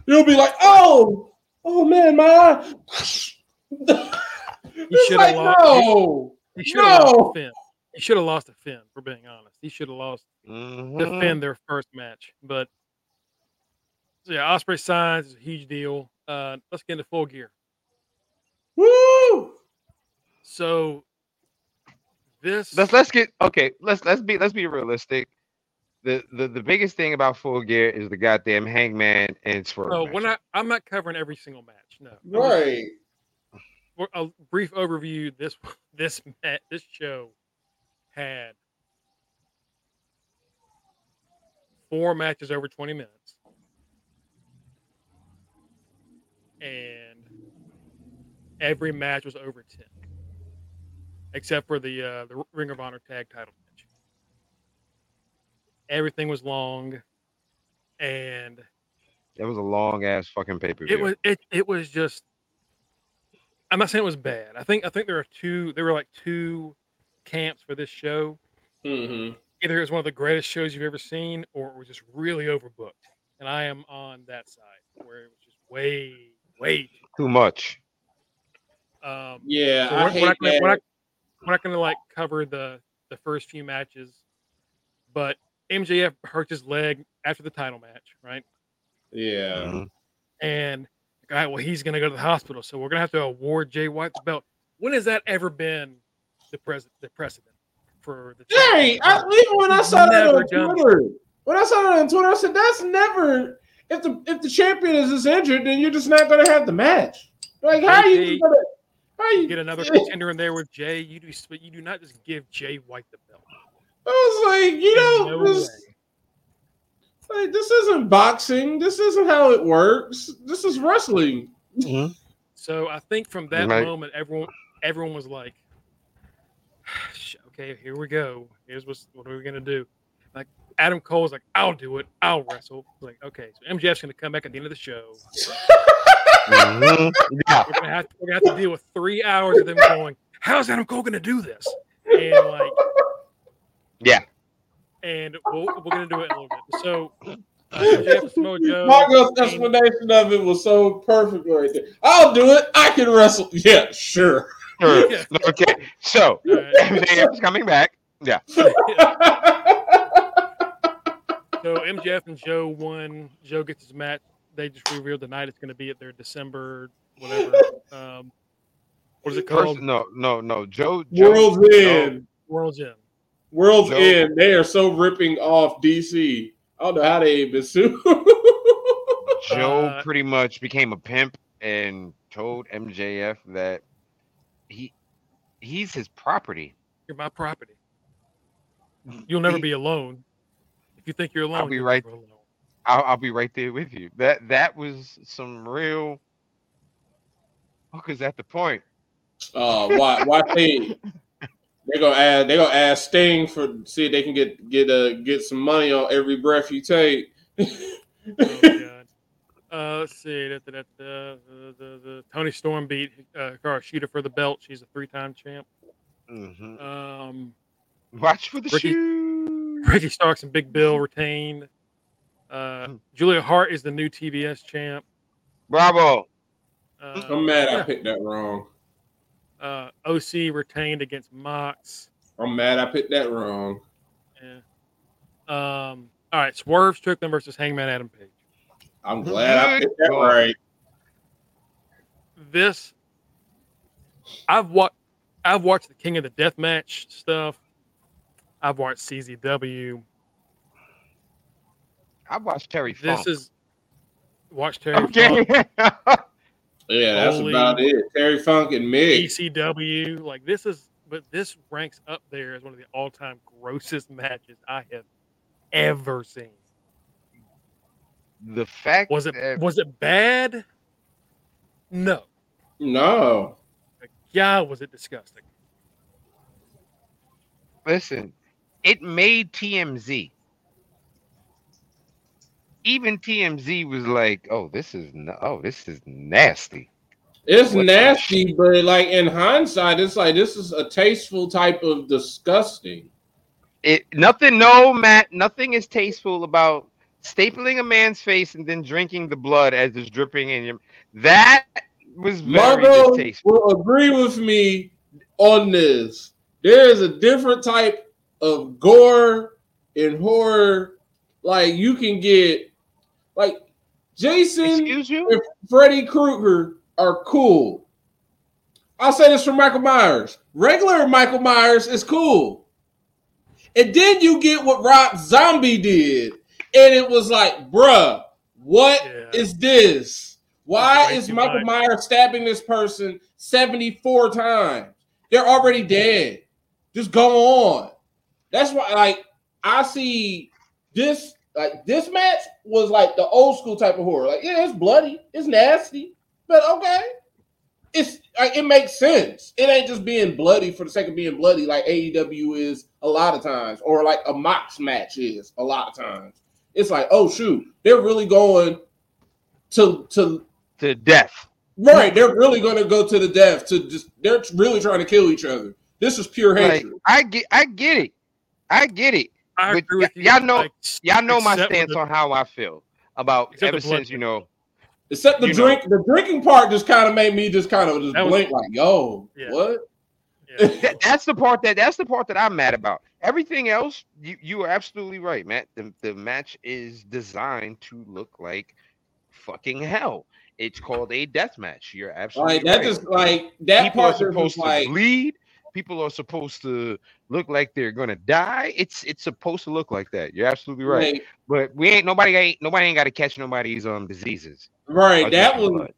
You'll be like, oh, oh man, my eye. It's should've like, lost- no. He should have No. lost to Finn. He should have lost to Finn, for being honest. He should have lost to Mhm. Finn their first match. But so yeah, Ospreay signs is a huge deal. Uh, let's get into full gear. Woo! So this Let's let's get okay. Let's let's be let's be realistic. The, the the biggest thing about full gear is the goddamn hangman and swerve. no, match. we're not. I'm not covering every single match. No, I'm just- Right. a brief overview. This (laughs) this ma- this show had four matches over 20 minutes, and every match was over 10, except for the uh, the Ring of Honor tag title match. Everything was long, and That was a long ass fucking pay per it was it it was just I'm not saying it was bad. I think I think there are two there were like two camps for this show. hmm Either it was one of the greatest shows you've ever seen or it was just really overbooked. And I am on that side where it was just way, way Too much. um Yeah, so I we're, hate we're not gonna, that. we're, not, we're not gonna like cover the the first few matches, but MJF hurt his leg after the title match, right? Yeah. Mhm. and all right, well, he's going to go to the hospital, so we're going to have to award Jay White the belt. When has that ever been the pres- the precedent for the? Hey, I, championship? even when I saw that on done Twitter, when I saw that on Twitter, I said that's never. If the if the champion is just injured, then you're just not going to have the match. Like how are you gonna? How are you get another (laughs) contender in there with Jay. You do, but you do not just give Jay White the belt. I was like, you know, no this, like, this isn't boxing. This isn't how it works. This is wrestling. So I think from that Right. moment, everyone everyone was like, (sighs) okay, here we go. Here's what's what are we gonna do? Like Adam Cole's like, I'll do it. I'll wrestle. Like, okay, so MJF's gonna come back at the end of the show. Mhm. Yeah. (laughs) We're gonna have to, we're gonna have to deal with three hours of them going, How's Adam Cole gonna do this? And like, Yeah. and we'll, we're gonna do it in a little bit. So, (clears throat) MJF, Marco's explanation of it was so perfect right there. I'll do it. I can wrestle. Yeah, sure. Sure. (laughs) Yeah. Okay. So All right. MJF's coming back. Yeah. (laughs) So MJF and Joe won. Joe gets his match. They just revealed the night it's going to be at their December whatever. Um, what is it called? First, no, no, no. Joe. Joe World's Joe- End. World's End. World's Joe- End. They are so ripping off DC. I don't know how they even sue. (laughs) Joe Uh, pretty much became a pimp and told MJF that he he's his property. You're my property. You'll never He- be alone. If you think you're alone, be you're right- never alone. I'll, I'll be right there with you. That that was some real hookers at the point. uh, why? Why (laughs) they? They gonna add. They're gonna add Sting for see if they can get get uh get some money on every breath you take. (laughs) Oh god. Uh, let's see. Da, da, da, da, the, the, the Toni Storm beat uh, Hikaru Shida for the belt. She's a three-time champ. Mhm. Um, Watch for the Ricky- shoe. Ricky Starks and Big Bill retained. Uh, Julia Hart is the new TBS champ. Bravo. Uh, I'm mad. I picked that wrong. Uh, OC retained against Mox. I'm mad. I picked that wrong. Yeah. Um, all right, Swerve Strickland versus Hangman Adam Page. I'm glad I Good picked that right. This, I've watched. I've watched the King of the Death Match stuff. I've watched CZW. I've watched Terry This Funk. is watch Terry (laughs) Funk, okay. Yeah, that's Holy- about it. Terry Funk and Mick. ECW. Like this is, but this ranks up there as one of the all-time grossest matches I have ever seen. the fact Was it that was it bad? No. No. God, was it disgusting? listen, it made TMZ. Even TMZ was like, "Oh, this is n- oh, this is nasty." It's What nasty, but like in hindsight, it's like this is a tasteful type of disgusting. It nothing. No, Matt. Nothing is tasteful about stapling a man's face and then drinking the blood as it's dripping in your. That was very Margot distasteful. will agree with me on this. There is a different type of gore and horror. Like you can get, like Jason and Freddy Krueger are cool. I'll say this for Michael Myers. Regular Michael Myers is cool. And then you get what Rob Zombie did. And it was like, bruh, what is Yeah. this? Why is Michael much. Myers stabbing this person 74 times? They're already dead. Just go on. That's why, like, I see this, like, this match was like the old school type of horror. Like, yeah, it's bloody, it's nasty, but okay. It's like it makes sense. It ain't just being bloody for the sake of being bloody, like AEW is a lot of times, or like a Mox match is a lot of times. It's like, oh shoot, they're really going to to To death. right. They're really going to go to the death. To just they're really trying to kill each other. This is pure Like, hatred. I get. I get it. I get it. I But agree with y- you. y'all know- like, Y'all know my stance the- on how I feel about ever the blood since you know. Except the you know. drink, the drinking part just kind of made me just kind of just That was- blink, like, yo, Yeah. what? Yeah. (laughs) That, that's the part that that's the part that I'm mad about. Everything else, you you are absolutely right, Matt. The the match is designed to look like fucking hell. It's called a death match. You're absolutely Like that right. just like that people part is supposed just like to bleed. People are supposed to look like they're gonna die. It's it's supposed to look like that. You're absolutely right. like, But we ain't nobody ain't nobody ain't got to catch nobody's um diseases. right. That was blood.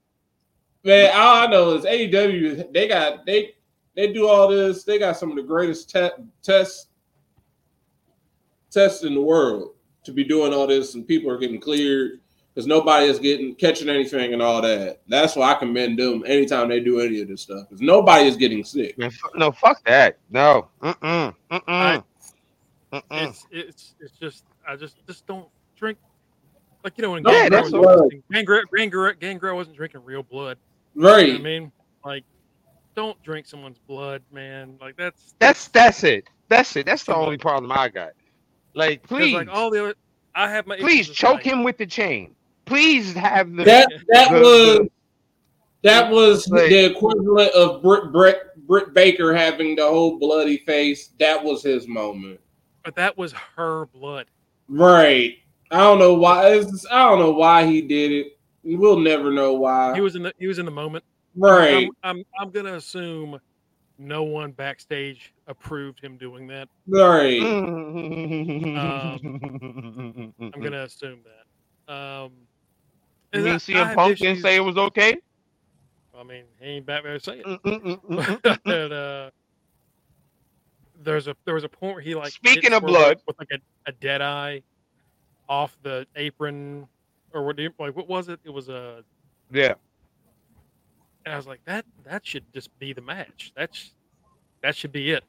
man. All I know is AEW. They got they they do all this. They got some of the greatest te- tests tests in the world to be doing all this, and people are getting cleared because nobody is getting catching anything and all that. That's why I commend them anytime they do any of this stuff because nobody is getting sick. Man, fu- no, fuck that. No. Mm-mm. Mm-mm. I- Mm-mm. It's it's it's just I just just don't drink like you know when Yeah, Gangrel that's was what- Gangrel, Gangrel, Gangrel wasn't drinking real blood. You Right. know I mean, like don't drink someone's blood, man. Like that's That's that's it. That's it. That's the only problem I got. Like, 'cause, please, like all the other. I have my please choke like, him with the chain. Please have the That that the- was that was Like- the equivalent of Britt, Britt Britt Baker having the whole bloody face. That was his moment. But that was her blood. Right. I don't know why. It's, I don't know why he did it. We'll never know why. He was in the he was in the moment. right. I'm, I'm I'm gonna assume no one backstage approved him doing that. right. Um, I'm gonna assume that. Um, You and mean I- I CM have Punk didn't say it was okay? I mean, he ain't back there to say it. (laughs) Mm-mm-mm-mm-mm. but, uh, there's a there was a point where he like Speaking of blood. with like a, a dead eye off the apron or what do you- like what was it? It was a yeah. and I was like that that should just be the match. That's that should be it.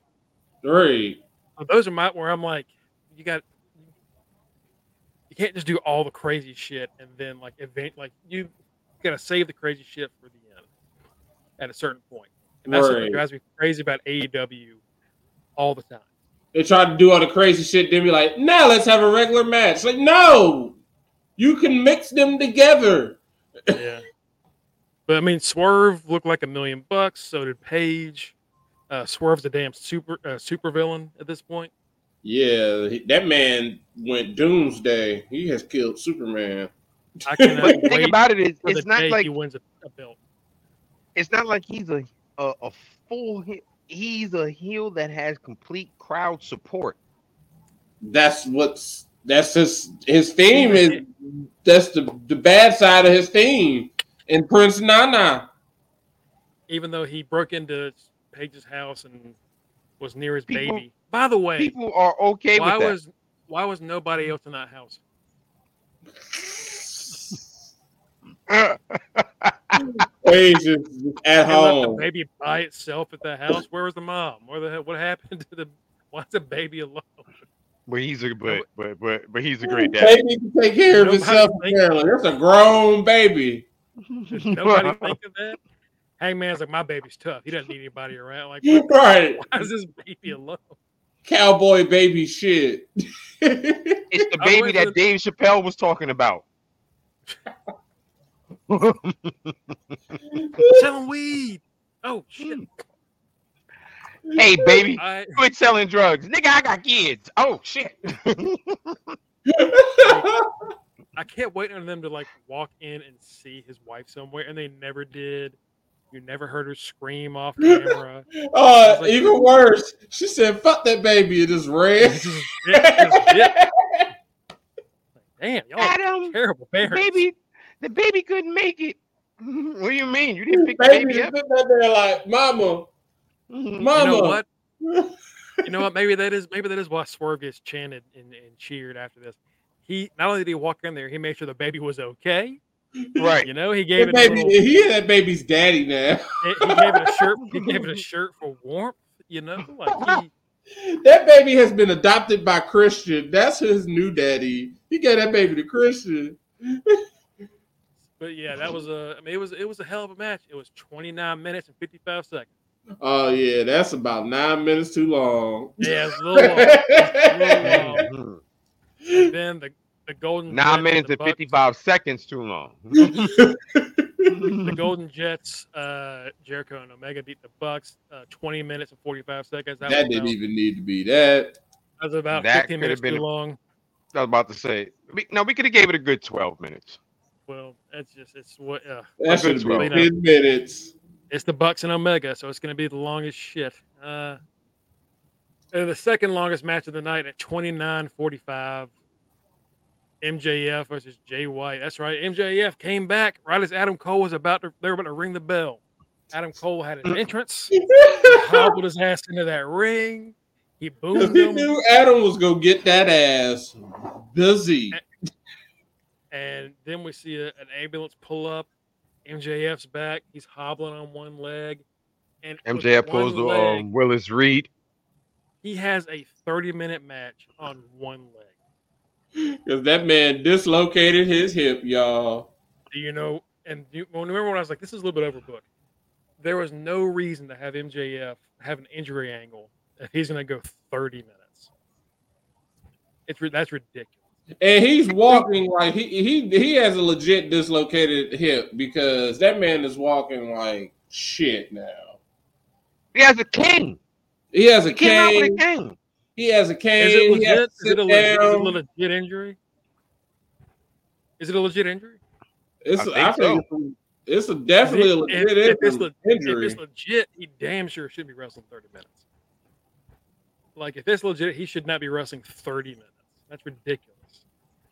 Right. So those are my where I'm like you got you can't just do all the crazy shit and then like event like you got to save the crazy shit for the end at a certain point. And that's what Right. drives me crazy about AEW all the time. They tried to do all the crazy shit, then be like, now let's have a regular match. Like, no. You can mix them together. yeah. But I mean, Swerve looked like a million bucks. So did Page. Uh, Swerve's a damn super uh, super villain at this point. Yeah, that man went doomsday. He has killed Superman. I cannot (laughs) But the thing about it is, it's not like he wins a, a belt. it's not like he's a a, a full. he- He's a heel that has complete crowd support. That's what's that's his his theme is that's the the bad side of his theme. And Prince Nana. Even though he broke into Page's house and was near his People- baby. By the way, People are okay why with that. was why was nobody else in that house? (laughs) He's just at They left the home. baby by itself at the house. Where was the mom? Where the hell, what happened to the? Why's the baby alone? but he's a but but but but he's a great dad. Baby can take care of Nobody himself think- apparently. That's a grown baby. Did nobody (laughs) think of that? Hangman's like, my baby's tough. He doesn't need anybody around. Like, (laughs) Right. why is this baby alone? Cowboy baby shit. It's the (laughs) baby that with- Dave Chappelle was talking about. (laughs) Selling weed. Oh shit! hey, baby, I quit selling drugs, nigga. I got kids. Oh shit. I can't wait on them to like walk in and see his wife somewhere, and they never did. You never heard her scream off (laughs) camera. uh, like- even worse, she said, "Fuck that baby." It is red. This is it, this is. Damn, y'all are Adam, terrible parents. baby, the baby couldn't make it. (laughs) what do you mean? You didn't pick the baby baby up? sitting there like, "Mama, Mhm. You know what? (laughs) You know what? Maybe that is maybe that is why Swerve gets chanted and, and cheered after this. He not only did he walk in there, he made sure the baby was okay. Right. You know, he gave That it baby, little, he that baby's daddy now. he he gave it a shirt. He gave it a shirt for warmth. You know, like he, (laughs) That baby has been adopted by Christian. That's his new daddy. He gave that baby to Christian. (laughs) But yeah, that was a. I mean, it was it was a hell of a match. It was 29 minutes and 55 seconds. Oh yeah, that's about nine minutes too long. Yeah, it's a little long. It's a little (laughs) long. Then the the golden Jets Nine minutes the and Bucks- 55 seconds too long. (laughs) The Golden Jets, uh, Jericho and Omega beat the Bucks. Uh, 20 minutes and 45 seconds. That, that didn't about, even need to be that. that was about That 15 could minutes have been too a- long. I was about to say, we, no, we could have gave it a good 12 minutes. Well, it's just it's what uh, That should have good been twelve. ten minutes. it's the Bucks and Omega, so it's going to be the longest shit. Uh, and the second longest match of the night at 29:45. MJF versus Jay White. That's right. MJF came back right as Adam Cole was about to. They were about to ring the bell. Adam Cole had an entrance. (laughs) hobbled his ass into that ring. He boomed he him. knew Adam was gonna get that ass busy. and then we see a, an ambulance pull up. MJF's back. He's hobbling on one leg, and MJF pulls the um, Willis Reed. he has a 30 minute match on one leg. Because that man dislocated his hip, y'all. Do you know? And you, well, remember when I was like, this is a little bit overbooked. There was no reason to have MJF have an injury angle if he's going to go 30 minutes. It's that's ridiculous. And he's walking like he he he has a legit dislocated hip because that man is walking like shit now. He has a king. He has a He came out with a king. He has a cane. Is it legit? Is it, a legit, is it a legit injury? Is it a legit injury? It's, I think I think so. it's, a, it's a definitely a legit if, it's injury. if it's legit, he damn sure should be wrestling 30 minutes. Like, if it's legit, he should not be wrestling 30 minutes. That's ridiculous.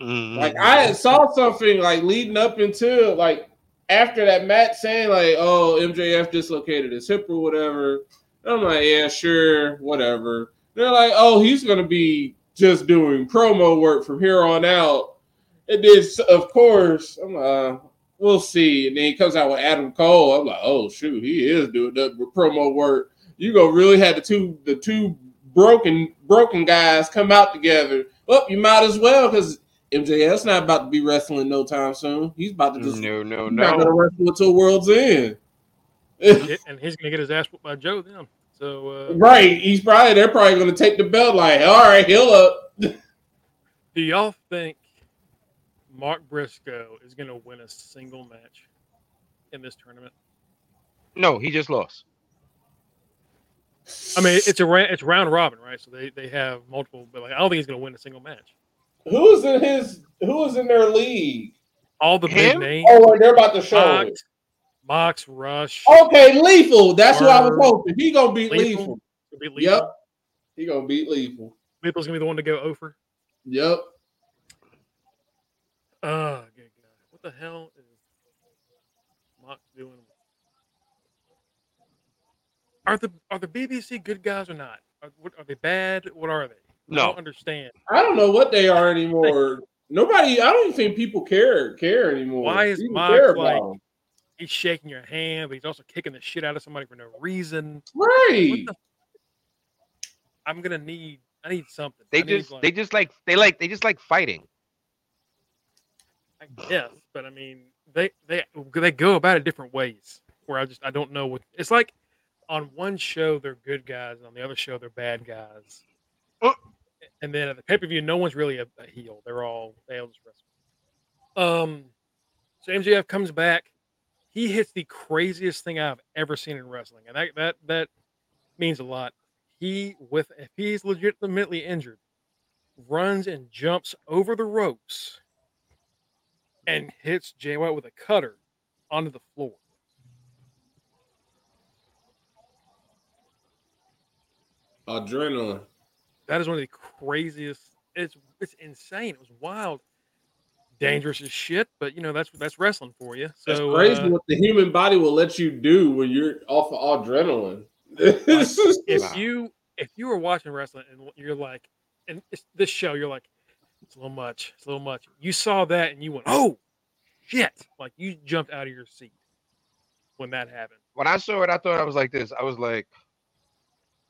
Mhm. Like I saw something like leading up into like after that match saying like, oh, MJF dislocated his hip or whatever. And I'm like, yeah, sure, whatever. They're like, oh, he's gonna be just doing promo work from here on out. It is, of course. I'm like, uh, we'll see. And then he comes out with Adam Cole. I'm like, oh shoot, he is doing the promo work. You gonna really have the two the two broken broken guys come out together. Well, you might as well because MJF's not about to be wrestling no time soon. He's about to just no, no, he's not no. gonna wrestle until World's End. And he's going to get his ass whooped by Joe then. So, uh, right. He's probably they're probably gonna take the belt like, all right, heal up. (laughs) do y'all think Mark Briscoe is going to win a single match in this tournament? No, he just lost. I mean, it's a ra- it's round robin, right? So they, they have multiple, but like, I don't think he's going to win a single match. Who's in his who is in their league? All the Him? big names, Oh, like they're about to show it. Mox, Mox, Rush, Okay, lethal. That's what I was hoping. He gonna beat Lethal. lethal. It'll be Yep. He gonna beat lethal. Lethal's going to be the one to go over. Yep. Oh, good God. What the hell is Mox doing? Are the are the BCC good guys or not? Are, what, are they bad? What are they? I No. don't understand. I don't know what they are anymore. Nobody. I don't even think people care care anymore. Why is People Mox care about like- them. He's shaking your hand, but he's also kicking the shit out of somebody for no reason. right? The? I'm gonna need. I need something. They I need, just like, they just like they like they just like fighting. I guess, but I mean, they they they go about it different ways. Where I just I don't know what it's like. On one show they're good guys, and on the other show they're bad guys. Uh. And then at the pay per view, no one's really a, a heel. They're all they all just wrestle. Um, so MJF comes back. He hits the craziest thing I've ever seen in wrestling, and that that that means a lot. He with if he's legitimately injured, runs and jumps over the ropes and hits Jay White with a cutter onto the floor. Adrenaline. That is one of the craziest. It's it's insane. It was wild, dangerous as shit. But you know that's that's wrestling for you. That's So crazy uh, what the human body will let you do when you're off of adrenaline. (laughs) if Wow. you if you were watching wrestling and you're like, and it's this show, you're like, it's a little much. It's a little much. You saw that and you went, oh shit! Like you jumped out of your seat when that happened. When I saw it, I thought I was like this. I was like,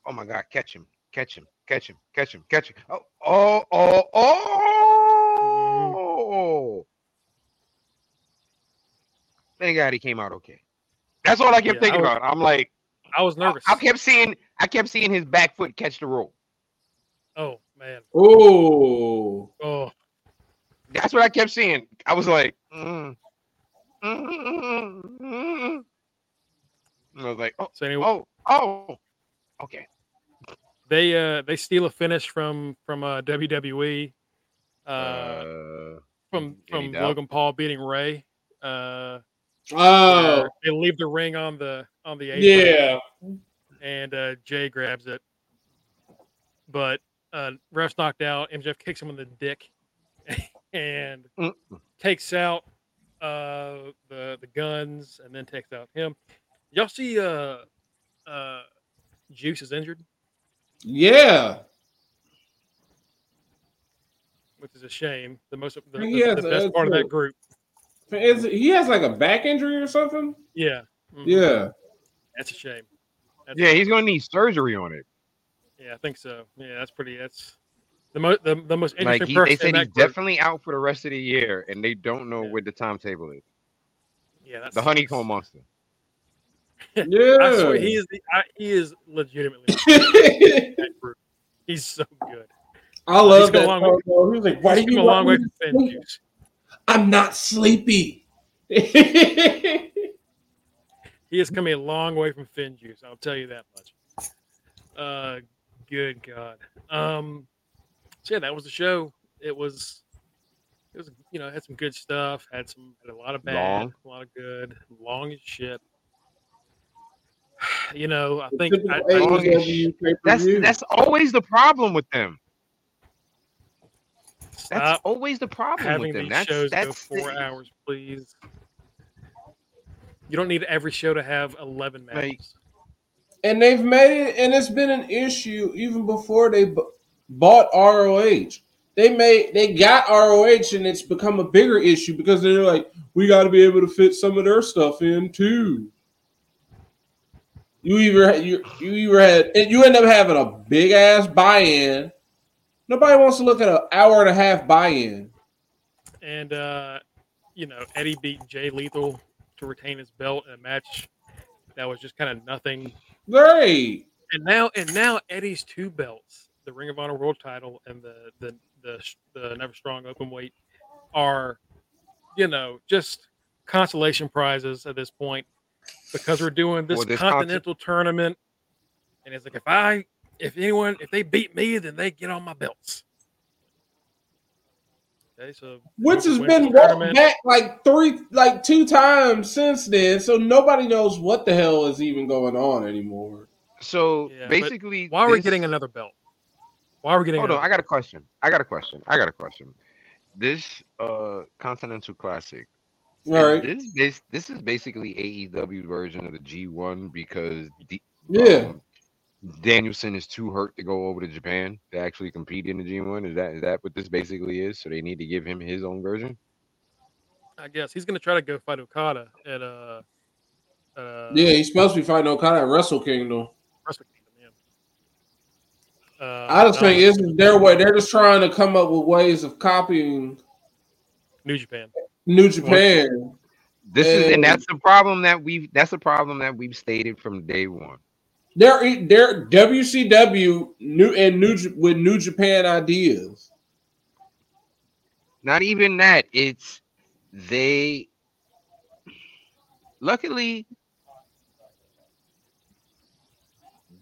"Oh my god, catch him, catch him, catch him, catch him, catch him!" Oh, oh, oh, oh! Thank God he came out okay. That's all I kept Yeah, thinking I was- about. I'm like, I was nervous. I kept seeing, I kept seeing his back foot catch the rope. Oh man. oh, Oh. That's what I kept seeing. I was like, mm, mm. I was like, oh, So anyway, oh, oh, okay. they uh they steal a finish from from uh WWE uh, Uh, from from? Logan Paul beating Rey. Uh oh, they leave the ring on the on the apron yeah. and uh Jay grabs it. But uh ref's knocked out, MJF kicks him in the dick (laughs) and Mm. takes out uh the the Gunns and then takes out him. Y'all see uh uh Juice is injured Yeah. With his is a shame. The most the, the, has the best part of that group. Is, he has like a back injury or something. Yeah. Mhm. Yeah. That's a shame. That's Yeah, he's gonna need surgery on it. Yeah, I think so. Yeah, that's pretty. That's the most the, the most interesting Like he, person they in said, that he's group. definitely out for the rest of the year, and they don't know Yeah. what the timetable is. Yeah, that's The honeycomb monster. Yeah. (laughs) I swear he is. The, I, he is legitimately (laughs) in that group. He's so good. I love He's that. a long way- He was like, "Why He's do you come a long way from me to Finn sleep? Juice. I'm not sleepy." He has come a long way from Finn Juice. I'll tell you that much. Uh, good God. Um, so yeah, that was the show. It was, it was, you know, had some good stuff. Had some, had a lot of bad, Long. a lot of good. Long as shit. (sighs) You know, I think I, I, long as AEW That's that's always the problem with them. That's stop always the problem having with them. these That's shows go four the- hours, please. You don't need every show to have eleven Like, matches. and they've made it, and it's been an issue even before they b- bought ROH. They made they got ROH, and it's become a bigger issue because they're like, we got to be able to fit some of their stuff in too. You either you you either had and you end up having a big ass buy-in. Nobody wants to look at an hour and a half buy-in. and uh, you know Eddie beat Jay Lethal to retain his belt in a match that was just kind of nothing. Great. And now, and now Eddie's two belts, the Ring of Honor World Title and the the the, the Never Strong Openweight, are you know just consolation prizes at this point because we're doing this Well, this conti- continental tournament, and it's like if I if anyone if they beat me, then they get on my belts. Okay, so Which has been this walked back like three, like two times since then. So nobody knows what the hell is even going on anymore. So Yeah, basically, Why are we getting another belt? Why are we getting? Hold on, another I got a question. I got a question. I got a question. This uh Continental Classic. All is right. This this this is basically AEW version of the G1 because the, Yeah. um, Danielson is too hurt to go over to Japan to actually compete in the G1. Is that is that what this basically is? So they need to give him his own version. I guess he's gonna try to go fight Okada at uh, uh Yeah, he's supposed to be fighting Okada at Wrestle Kingdom. Wrestle Kingdom. Yeah. Uh, I just think um, this is their way. They're just trying to come up with ways of copying New Japan. New Japan. This is And- and that's the problem that we've that's the problem that we've stated from day one. They're they're WCW new and New with New Japan ideas. Not even that. It's they luckily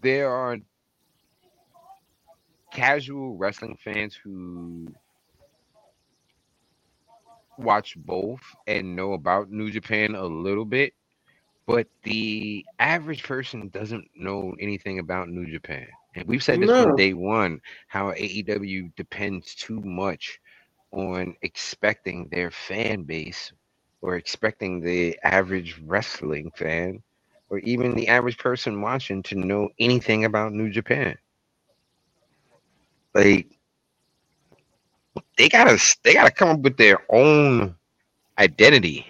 there are casual wrestling fans who watch both and know about New Japan a little bit, but the average person doesn't know anything about New Japan. And we've said this No. from day one how AEW depends too much on expecting their fan base or expecting the average wrestling fan or even the average person watching to know anything about New Japan. Like they gotta they gotta come up with their own identity.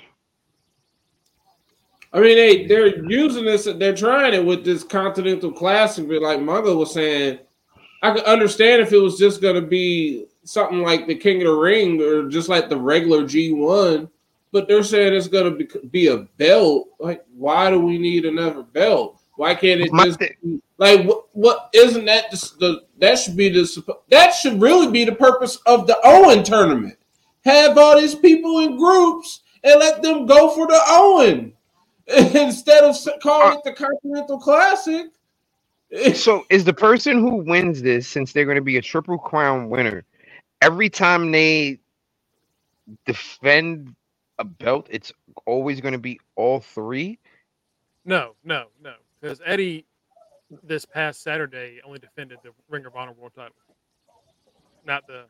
I mean, they they're using this. They're trying it with this Continental Classic. But like Mother was saying, I could understand if it was just going to be something like the King of the Ring or just like the regular G one. But they're saying it's going to be, be a belt. Like, why do we need another belt? Why can't it just be- like what? What isn't that just the that should be the that should really be the purpose of the Owen tournament. Have all these people in groups and let them go for the Owen (laughs) instead of s- calling uh, it the Continental Classic. (laughs) So is the person who wins this, since they're going to be a triple crown winner, every time they defend a belt, it's always going to be all three. No, no, no. Because Eddie this past Saturday only defended the Ring of Honor World Title, not the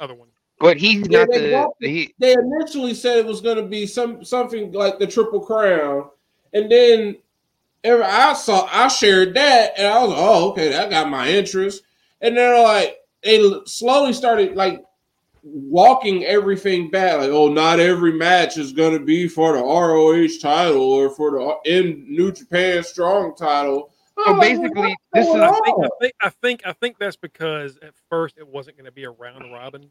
other one. But he's Yeah, not they the got- he. They initially said it was going to be some something like the Triple Crown, and then ever I saw I shared that, and I was like, oh okay, that got my interest. And then like they slowly started like walking everything back. Like, oh, not every match is going to be for the ROH title or for the in New Japan Strong title. So I'm basically, this is I think, I think I think I think that's because at first it wasn't going to be a round robin,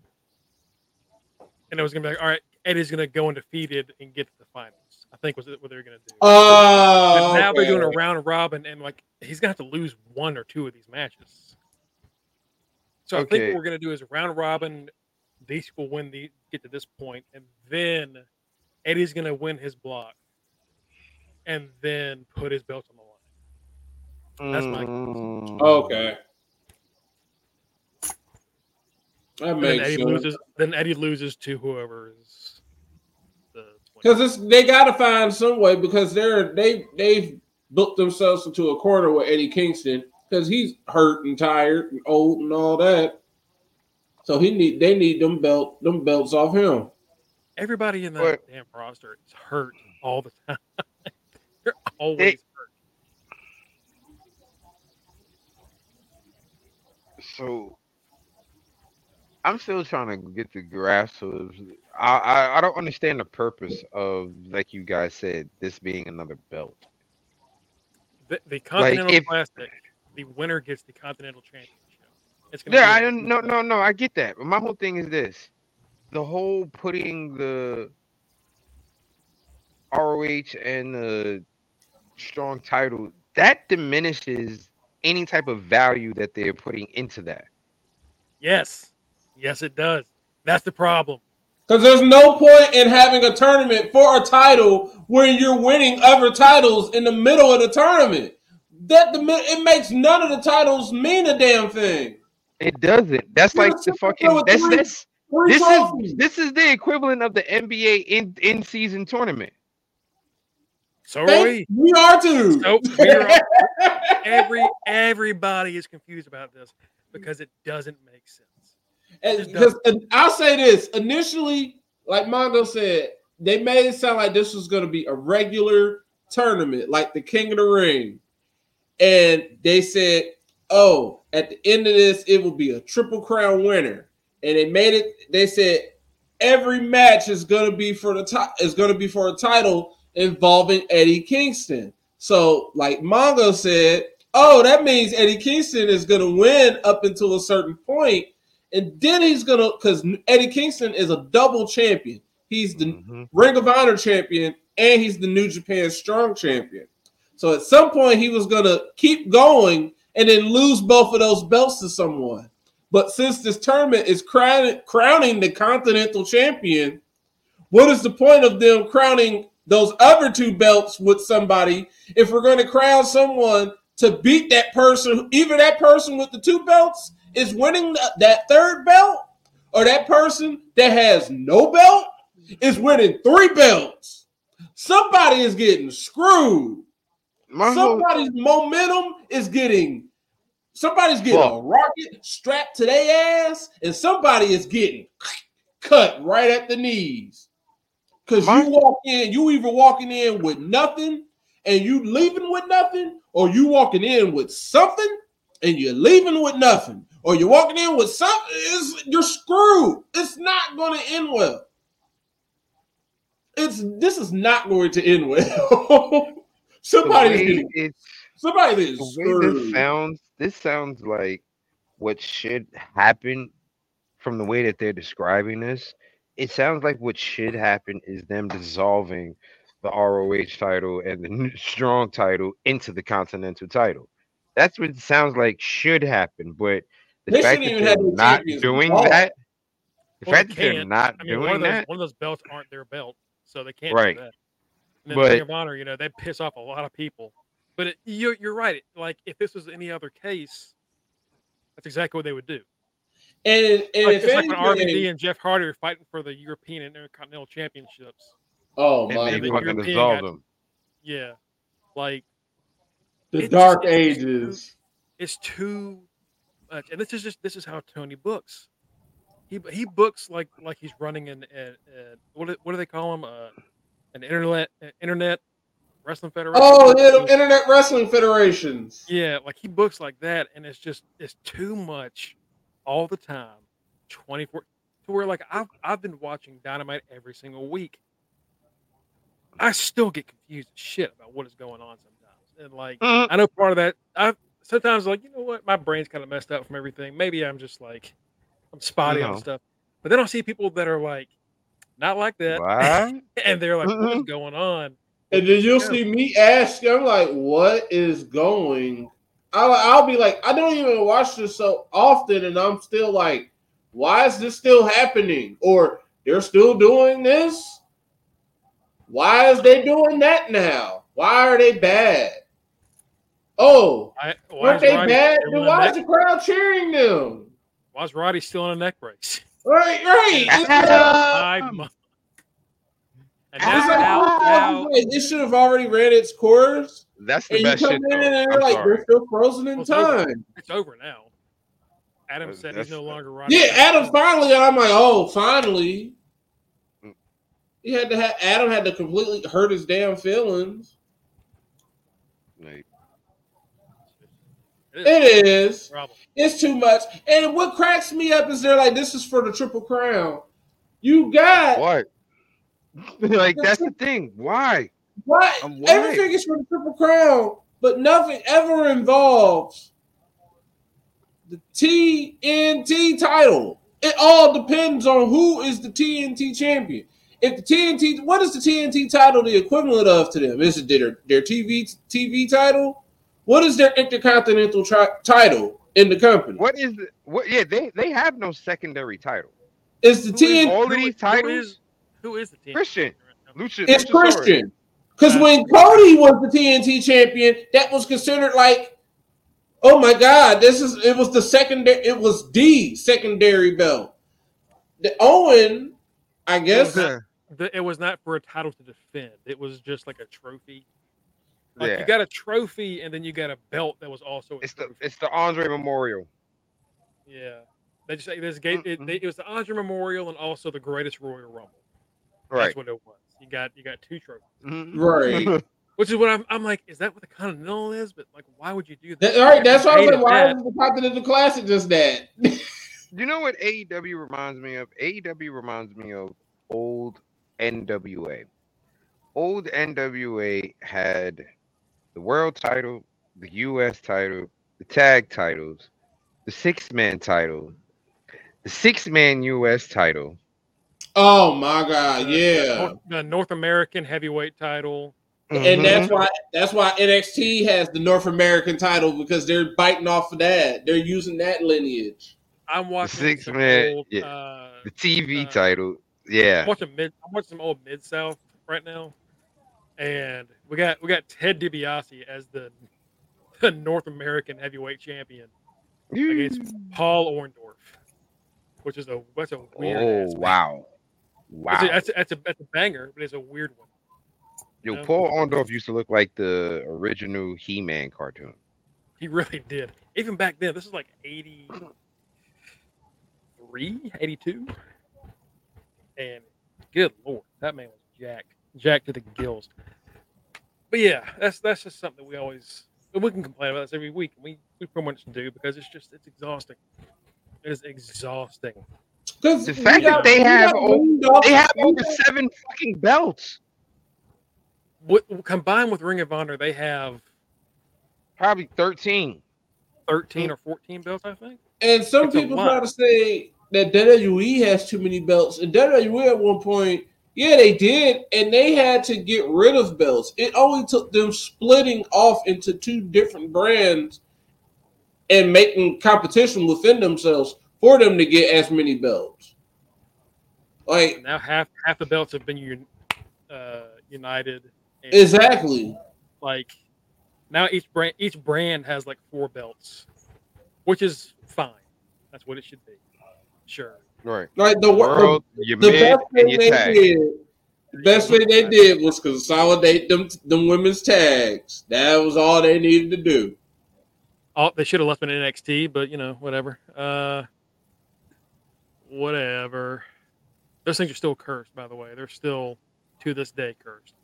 and it was going to be like, all right, Eddie's going to go undefeated and get to the finals. I think was what they were going to do. Oh, But now they're doing a round robin, and like he's gonna have to lose one or two of these matches. So I think what we're gonna do is round robin. These will win the get to this point, and then Eddie's gonna win his block, and then put his belt on the line. That's my- Mm. Okay. That And then Eddie sense. loses. Then Eddie loses to whoever is the Because it's they got to find some way because they're they they've booked themselves into a corner with Eddie Kingston because he's hurt and tired and old and all that. So he need they need them belt them belts off him. everybody in that But- damn roster is hurt all the (laughs) time. They're always They- hurt. So I'm still trying to get the grasp of. I, I I don't understand the purpose of like you guys said this being another belt. The, the Continental if- Classic, the winner gets the Continental Championship. It's gonna Yeah, be I don't no no no I get that. But my whole thing is this: the whole putting the ROH and the strong title that diminishes any type of value that they're putting into that. Yes, yes, it does. That's the problem. Because there's no point in having a tournament for a title where you're winning other titles in the middle of the tournament. That the mi- it makes none of the titles mean a damn thing. It doesn't. That's You're like the fucking. That's three- this. Three This trophies. is this is the equivalent of the NBA in in season tournament. So are we. we are too. So we're every everybody is confused about this because it doesn't make sense. And Just because I'll say this initially, like Mongo said, they made it sound like this was going to be a regular tournament, like the King of the Ring. And they said, oh, at the end of this, it will be a triple crown winner. And they made it, they said every match is going to be for the top is going to be for a title involving Eddie Kingston. So, like Mongo said, oh, that means Eddie Kingston is going to win up until a certain point and then he's gonna because Eddie Kingston is a double champion. He's the Mhm. Ring of Honor champion and he's the New Japan Strong champion. So at some point he was gonna keep going and then lose both of those belts to someone. But since this tournament is crown- crowning the Continental Champion, what is the point of them crowning those other two belts with somebody if we're going to crown someone to beat that person, Even that person with the two belts is winning th- that third belt, or that person that has no belt is winning three belts. Somebody is getting screwed. My whole, Somebody's momentum is getting. Somebody's getting a rocket strapped to their ass, and somebody is getting cut right at the knees. Because My- you walk in, you either walking in with nothing and you leaving with nothing, or you walking in with something and you're leaving with nothing, or you're walking in with something. It's, you're screwed. It's not going to end well. It's this is not going to end well. (laughs) somebody is getting it's Somebody is way this sounds, this sounds like what should happen from the way that they're describing this. It sounds like what should happen is them dissolving the ROH title and the (laughs) strong title into the continental title. That's what it sounds like should happen. But the They fact shouldn't that even they're have not doing involved. that, the Well, they fact that they're can't. I mean, one doing of those that, one of those belts aren't their belt, so they can't Right. do that. And then But- Ring of Honor, you know, they piss off a lot of people. But it, you're you're right. Like if this was any other case, that's exactly what they would do. And, and Like, if it's like when RVD and Jeff Hardy are fighting for the European and Intercontinental Championships. oh and my they god, fucking European dissolve them. Yeah, like the it's dark just- it's ages. it's too much. And this is just this is how Tony books. He he books like like he's running an, an, an what do, what do they call him? Uh, an internet an internet wrestling federation. Oh, the Internet Wrestling Federations. Yeah, like he books like that, and it's just it's too much all the time. 24, to where like I've I've been watching Dynamite every single week. I still get confused as shit about what is going on sometimes, and like Mhm. I know part of that. I sometimes like you know what, my brain's kind of messed up from everything. Maybe I'm just like I'm spotty No. on stuff, but then I'll see people that are like not like that, (laughs) and they're like, "What is Mhm. going on?" And then you'll see me ask, I'm like, what is going? I'll, I'll be like, I don't even watch this so often, and I'm still like, why is this still happening? Or they're still doing this? Why is they doing that now? Why are they bad? Oh, I, why aren't they Roddy bad? Then why is neck- the crowd cheering them? why is Roddy still in a neck brace? Right, right. It's like- Five months. And It's uh, like, now, ah, now, this? It should have already ran its course. That's the And you come shit. in Though. and they're I'm like, sorry. they're still frozen in Well, it's over. time. it's over now. Adam That's- said he's no longer Roddy. Yeah, Adam finally, and I'm like, oh, finally. He had to have Adam had to completely hurt his damn feelings. Like, It is It a is. problem. It's too much. And what cracks me up is they're like, this is for the triple crown. You got what? (laughs) like that's the thing. Why? what? Um, why? Everything is for the triple crown, but nothing ever involves the TNT title. It all depends on who is the TNT champion. If the TNT, what is the TNT title the equivalent of to them? Is it their their TV TV title? What is their intercontinental tri- title in the company? What is the, what? Yeah, they they have no secondary title. It's the Who is- TNT? all of these titles? Who is, who is the team? Christian. Lucha, It's Luchasaurus. Christian. Because Uh, when Cody was the TNT champion, that was considered like, oh my God, this is it was the secondary, it was the secondary belt. The Owen, I guess, Yeah. The- it was not for a title to defend. It was just like a trophy. Like Yeah. you got a trophy and then you got a belt that was also a It's the it's the Andre Memorial. yeah. They just say this gave it, they, it was the Andre Memorial and also the Greatest Royal Rumble. Right. That's what it was. You got you got two trophies. Mhm. right? (laughs) Which is what I'm, I'm like, is that what the Continental is? But like, why would you do that? That- all right, that's why I was Hated like, why that. is the Continental Classic just that? you know what AEW reminds me of? AEW reminds me of old NWA. Old NWA had the world title, the US title, the tag titles, the six man title, the six man US title. oh my God, yeah. North, the North American heavyweight title. And that's Mhm. why that's why NXT has the North American title because they're biting off of that. They're using that lineage. I'm watching the six man, old, yeah. uh, the TV uh, title. Yeah. I'm watching mid. I'm watching some old mid South right now, and we got we got Ted DiBiase as the, (laughs) the North American heavyweight champion against mm. Paul Orndorff, which is a that's a weird. Oh ass match. wow. That's, a, Wow. that's, a, that's a that's a banger, but it's a weird one. Yo, Yeah. Paul Orndorff used to look like the original He-Man cartoon. He really did. Even back then, this is like 83, 82. And good lord, that man was jacked, jacked to the gills. But yeah, that's that's just something that we always and we can complain about this every week. and We we pretty much do because it's just it's exhausting. It is exhausting. Because The fact that they have o- They have over seven fucking belts. What combined with Ring of Honor, they have Probably 13. 13 or 14 belts, I think. And some It's people lot. try to say that WWE has too many belts. And WWE at one point, yeah, they did, and they had to get rid of belts. It only took them splitting off into two different brands and making competition within themselves for them to get as many belts. Like Now half half the belts have been un, uh, united. and- exactly. like now each brand each brand has like four belts, which is fine. That's what it should be. Sure. Right. Like the wor- World, your the best and thing your they tag. did, the best thing they did was consolidate them them women's tags. That was all they needed to do. Oh, they should have left it in NXT, but you know, whatever. Uh, whatever. Those things are still cursed, by the way. They're still to this day cursed.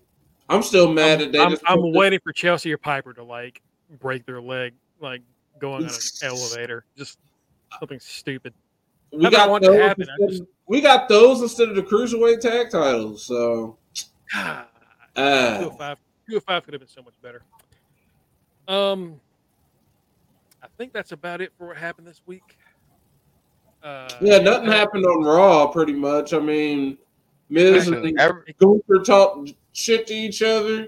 I'm still mad I'm, that they I'm, just I'm waiting for Chelsea or Piper to like break their leg, like going on an (laughs) elevator. Just something stupid. We got want it to those. happen. I Instead, we got those instead of the cruiserweight tag titles. So, God, uh, 205, 205 could have been so much better. Um, I think that's about it for what happened this week. Uh, yeah, nothing happened on Raw. Pretty much. I mean, Miz and every- Gunther talked shit to each other,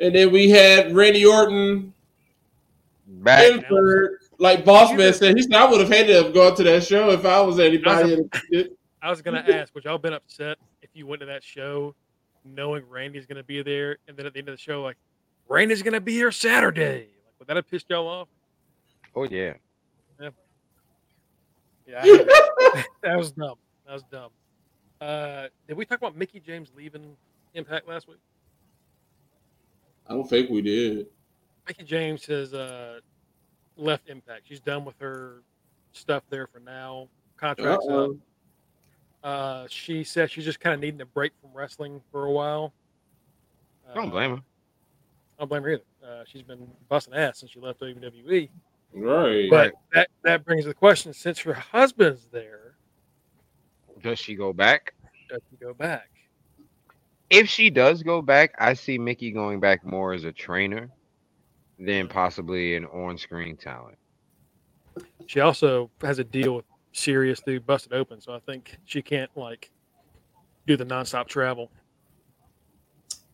and then we had Randy Orton back. insert. Like Boss Man said, he said, "I would have hated to have gone to that show if I was anybody." I was gonna ask, would y'all been upset if you went to that show knowing Randy's gonna be there, and then at the end of the show, like Randy's gonna be here Saturday? Like, would that have pissed y'all off? Oh yeah. Yeah, I (laughs) that. that was dumb. That was dumb. Uh, did we talk about Mickie James leaving Impact last week? I don't think we did. Mickie James has uh, left Impact. She's done with her stuff there for now. Contracts. Uh-oh. Uh, she said she's just kind of needing a break from wrestling for a while. I don't Uh, blame her. I don't blame her either. Uh, she's been busting ass since she left WWE. Right. But that that brings the question: since her husband's there, Does she go back? does she go back? If she does go back, I see Mickie going back more as a trainer than possibly an on-screen talent. She also has a deal with Sirius through Busted Open, so I think she can't like do the nonstop travel.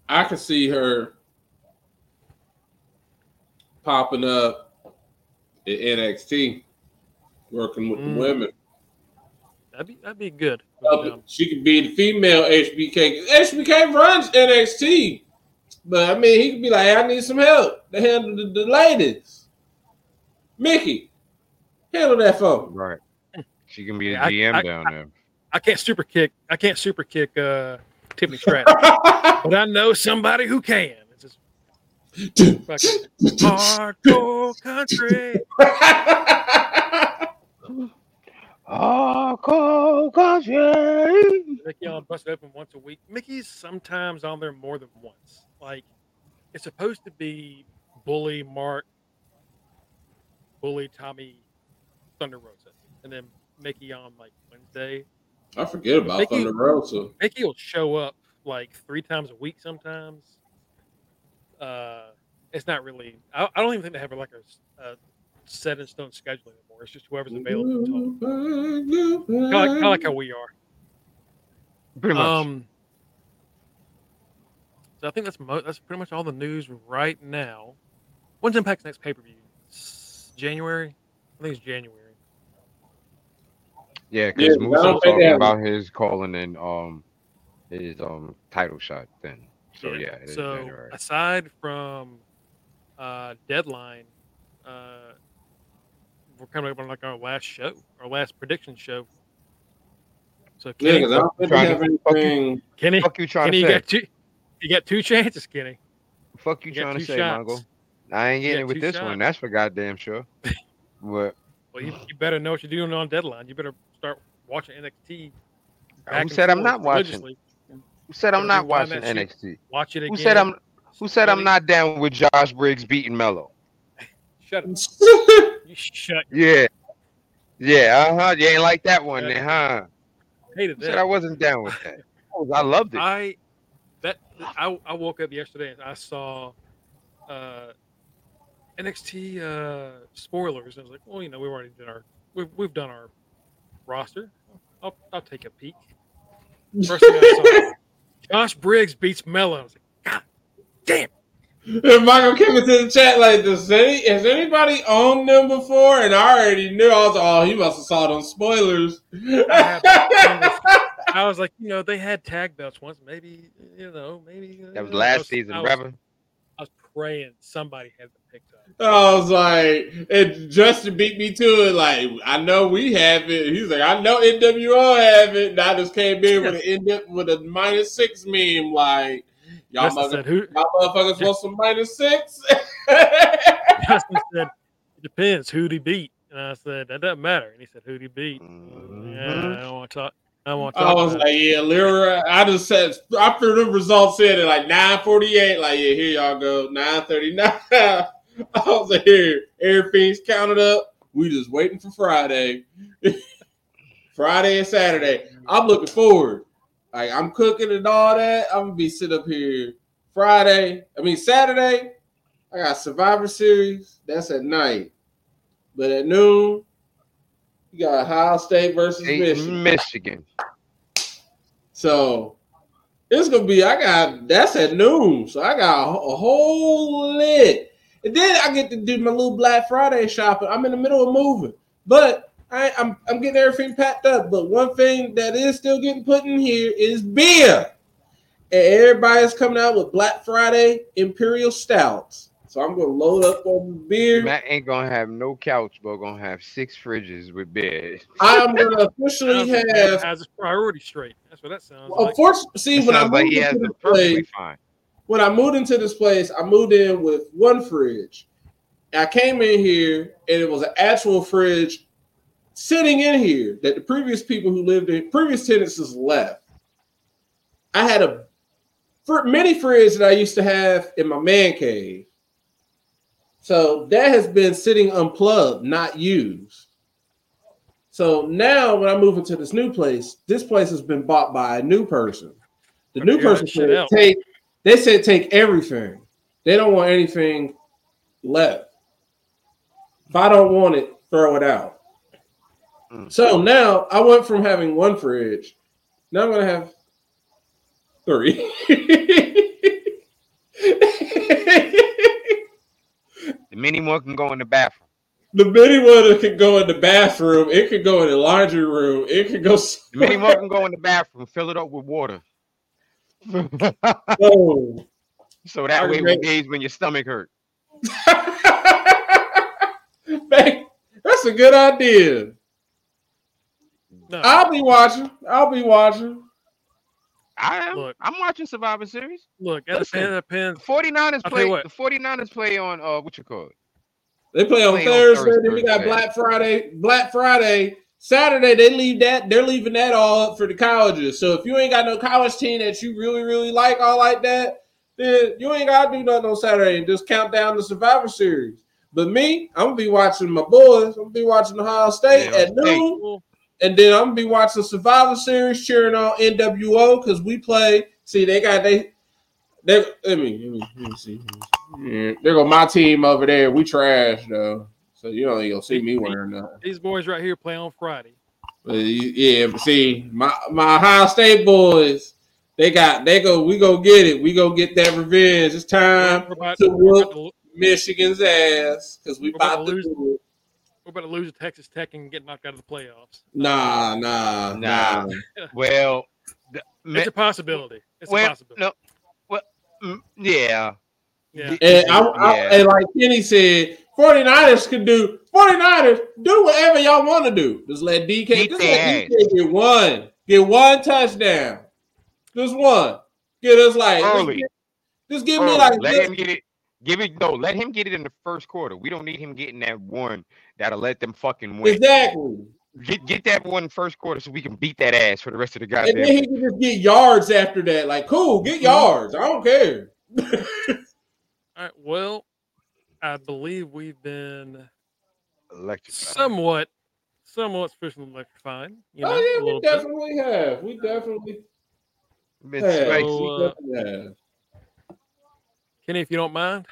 I could see her popping up at NXT, working with Mm. the women. That'd be that'd be good. She could be the female HBK. HBK runs NXT, but I mean, he could be like, "I need some help to handle the, the ladies." Mickie, handle that phone. Right. She can be Yeah, I- a GM I- down there. I can't super kick. I can't super kick uh, Tiffany (laughs) Stratton, but I know somebody who can. It's just fucking hardcore country. Oh, cold country. Mickie on Busted Open once a week. Mickie's sometimes on there more than once. Like it's supposed to be Bully Mark, Bully Tommy, Thunder Rosa, and then Mickie on like Wednesday. I forget about Mickie- Thunder Rosa. Mickie will show up like three times a week sometimes. Uh, it's not really. I, I don't even think they have like a, a set in stone schedule anymore. It's just whoever's available. to talk. Kind of like, kinda like how we are. Pretty much. Um, so I think that's mo- that's pretty much all the news right now. When's Impact's next pay per view? January. I think it's January. yeah, yeah, because I Moose was talking have- about his calling in um his um title shot then. So yeah, it is so January. aside from uh, deadline, uh, we're coming up on like our last show, our last prediction show. So Yeah, Kenny, because I don't think we have to- fuck you. anything. Kenny, Fuck you trying Kenny, to you got two, you got two chances, Kenny. Fuck you You trying to say, shots. Mongo? I ain't getting it with this shots. one. That's for goddamn sure. (laughs) But Well, you, you better know what you're doing on deadline. You better start watching NXT. back who said I'm not watching? religiously. Who said I'm not watching that shit. NXT? Watch it again. Who said I'm Who said I'm not down with Josh Briggs beating Melo? (laughs) Shut up. (laughs) You shut. Yeah. Yeah, uh-huh. You ain't like that one, Yeah. then, huh? Hated that. said I wasn't down with that? I loved it. I that I, I woke up yesterday and I saw uh, NXT uh, spoilers. And I was like, well, you know, we've already done our we've, we've done our roster. I'll, I'll take a peek. First thing I saw, Josh Briggs beats Melo. I was like, God damn. And Michael came into the chat like, "Does any has anybody owned them before?" And I already knew. I was like, "Oh, he must have saw them spoilers." I was like, you know, they had tag belts once. Maybe, you know, maybe That was uh, I last season, I was, brother. I was praying somebody had them picked up. I was like, and Justin beat me to it. Like, I know we have it. He's like, I know NWO have it. And I just came in with an end up with a minus six meme. Like, y'all, Justin mother, said, who, y'all motherfuckers want some minus six? (laughs) Justin said, it depends who'd he beat. And I said, that doesn't matter. And he said, who'd he beat? Mhm. Yeah, I don't want to talk. I want to I was it. like, yeah, Lyra. I just said after the results in at like nine forty eight. Like, yeah, here y'all go, nine thirty nine. (laughs) I was like, here, everything's counted up. We just waiting for Friday. (laughs) Friday and Saturday. I'm looking forward. Like I'm cooking and all that. I'm gonna be sitting up here Friday. I mean Saturday. I got Survivor Series. That's at night. But at noon, you got Ohio State versus Hey, Michigan. Michigan. So it's gonna be. I got that's at noon. So I got a, a whole lit. And then I get to do my little Black Friday shopping. I'm in the middle of moving, but I, I'm I'm getting everything packed up. But one thing that is still getting put in here is beer. And everybody's coming out with Black Friday Imperial Stouts. So I'm gonna load up on beer. Matt ain't gonna have no couch, but gonna have six fridges with beds. I'm gonna (laughs) officially Sounds like Matt have. has his priority straight. That's what that sounds like. Unfortunately, see It when I sounds like moved into this place, fine. when I moved into this place, I moved in with one fridge. I came in here and it was an actual fridge sitting in here that the previous people who lived in previous tenants has left. I had a fr- mini fridge that I used to have in my man cave. So that has been sitting unplugged, not used. So now when I move into this new place, this place has been bought by a new person. The Better new person said take they said take everything. They don't want anything left. If I don't want it, throw it out. Mm. So now I went from having one fridge. Now I'm gonna have three. (laughs) The mini one can go in the bathroom. the mini one could go in the bathroom. It could go in the laundry room. It could go. The mini one can go in the bathroom. Fill it up with water. Oh. (laughs) so that I way, agree. when days when your stomach hurt, (laughs) Man, that's a good idea. No, I'll be watching. I'll be watching. I am. Look. I'm watching Survivor Series. look, it listen. depends. depends. The 49ers I'll play. what. The 49ers play on uh what you call it? They play on Play on Thursday. Then we got Black Friday. Black Friday. Saturday they leave that. They're leaving that all up for the colleges. So if you ain't got no college team that you really really like, all like that, then you ain't gotta do nothing on Saturday and just count down the Survivor Series. But me, I'm gonna be watching my boys. I'm gonna be watching Ohio State Yeah, at noon. Well, And then I'm gonna be watching Survivor Series, cheering on NWO because we play. See, they got they. They let me let me, let me see. Yeah, there go my team over there. We trash though, so you don't even gonna see me wearing that. These boys right here play on Friday. But yeah, but see, my my Ohio State boys, they got they go. We go get it. We go get that revenge. It's time about, to whoop Michigan's ass because we about about to to lose. do it. We're about to lose to Texas Tech and get knocked out of the playoffs. Nah, nah, Nah. nah. (laughs) Well, the, It's a possibility. It's a possibility. no, well, mm, yeah. Yeah. And, I, I, Yeah. and like Kenny said, 49ers can do 49ers do whatever y'all want to do. Just let DK, Beat just let DK get one, get one touchdown, just one. Get us like just Early. Just, give me Early. like let this- him get it. Give it no. Let him get it in the first quarter. We don't need him getting that one that'll let them fucking win. exactly, Get get that one first quarter so we can beat that ass for the rest of the and goddamn. then he can just get yards after that. Like, cool, get yards. I don't care. (laughs) All right. Well, I believe we've been Electrified. somewhat, somewhat sufficiently electrifying. You know, oh yeah, we little bit. definitely have. We definitely Been have. So, uh, definitely have. Kenny, if you don't mind.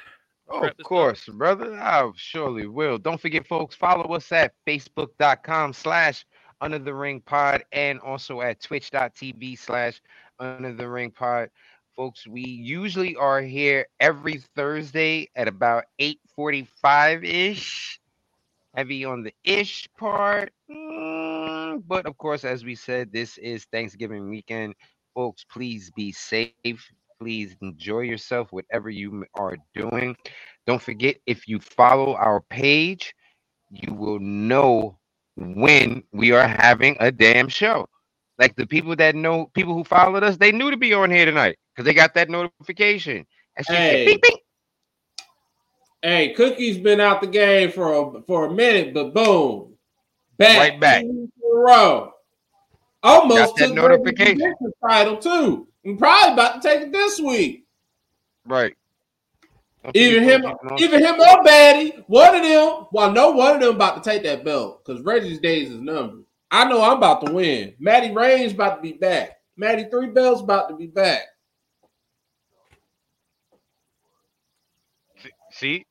Oh, of this up. course, brother. I surely will. Don't forget, folks, follow us at facebook.com slash under the ring pod and also at twitch.tv slash under the ring pod. Folks, we usually are here every Thursday at about 8:45 ish. Heavy on the ish part. Mm, but of course, as we said, this is Thanksgiving weekend. Folks, please be safe. Please enjoy yourself, whatever you are doing. Don't forget, if you follow our page, you will know when we are having a damn show. Like the people that know, people who followed us, they knew to be on here tonight because they got that notification. Hey. bing, bing. Hey, Cookie's been out the game for a, for a minute, but boom, back, Right back. in a row. Almost Got that notification. title too. I'm probably about to take it this week. Right. Either him, folks, you can also- either him or Batty, one of them. Well, I know one of them about to take that belt because Reggie's days is numbered. I know I'm about to win. Maddie Rain's about to be back. Maddie Three Bells about to be back. See?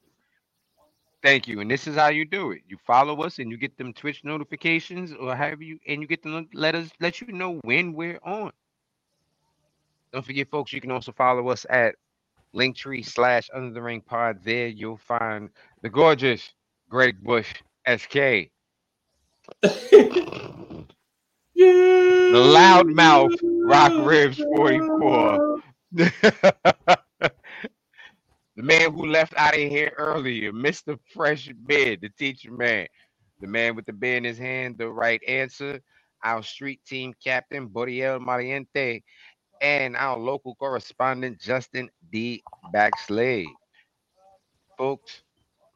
Thank you. And this is how you do it. You follow us and you get them Twitch notifications or have you and you get them to let us let you know when we're on. Don't forget, folks, you can also follow us at Linktree slash under the ring pod. There you'll find the gorgeous Greg Bush SK. The loudmouth Rock Ribs 44. (laughs) the man who left out of here earlier, Mr. Fresh Bed, the teacher man. The man with the beer in his hand, the right answer. Our street team captain, Bodiel Mariente, and our local correspondent, Justin D. Backslade. Folks,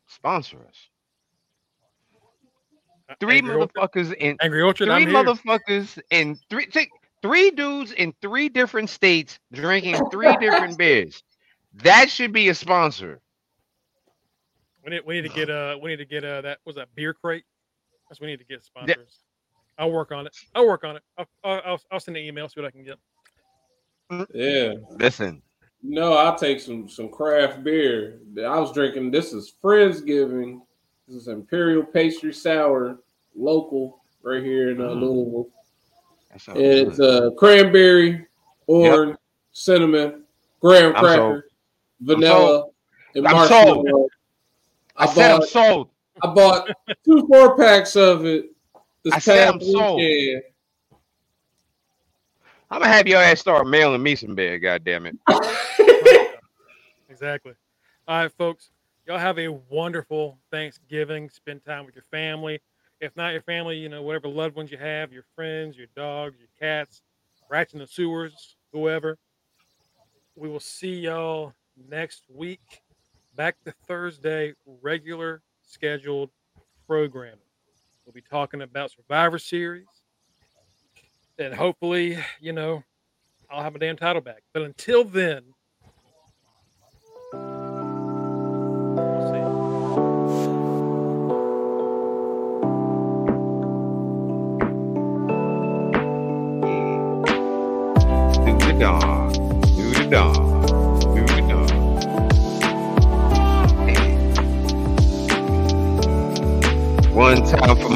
sponsor us. Three Angry Orchard- motherfuckers in Angry Orchard, three I'm here. motherfuckers in three take three dudes in three different states drinking three different beers. That should be a sponsor. We need, we need to get uh we need to get uh that was that beer crate. That's we need to get sponsors. I'll work on it. I'll work on it. I'll, I'll, I'll- I'll send an email see what I can get. Yeah. Listen, No, I'll take some some craft beer. I was drinking. This is Friendsgiving. This is Imperial Pastry Sour, local, right here in uh, Mm. Louisville. And it's uh, cranberry, orange, cinnamon, graham I'm cracker, vanilla, and I'm sold. marshmallow. I said I'm sold. I bought two four packs of it this I said I'm sold. Weekend. I'm gonna have your ass start mailing me some beer. God damn it. (laughs) Exactly. All right, folks. Y'all have a wonderful Thanksgiving. Spend time with your family. If not your family, you know, whatever loved ones you have, your friends, your dogs, your cats, rats in the sewers, whoever. We will see y'all next week. Back to Thursday, regular scheduled programming. We'll be talking about Survivor Series. And hopefully, you know, I'll have a damn title back. But until then, you. Do the dawn. Do the dawn. Do the dawn. One time for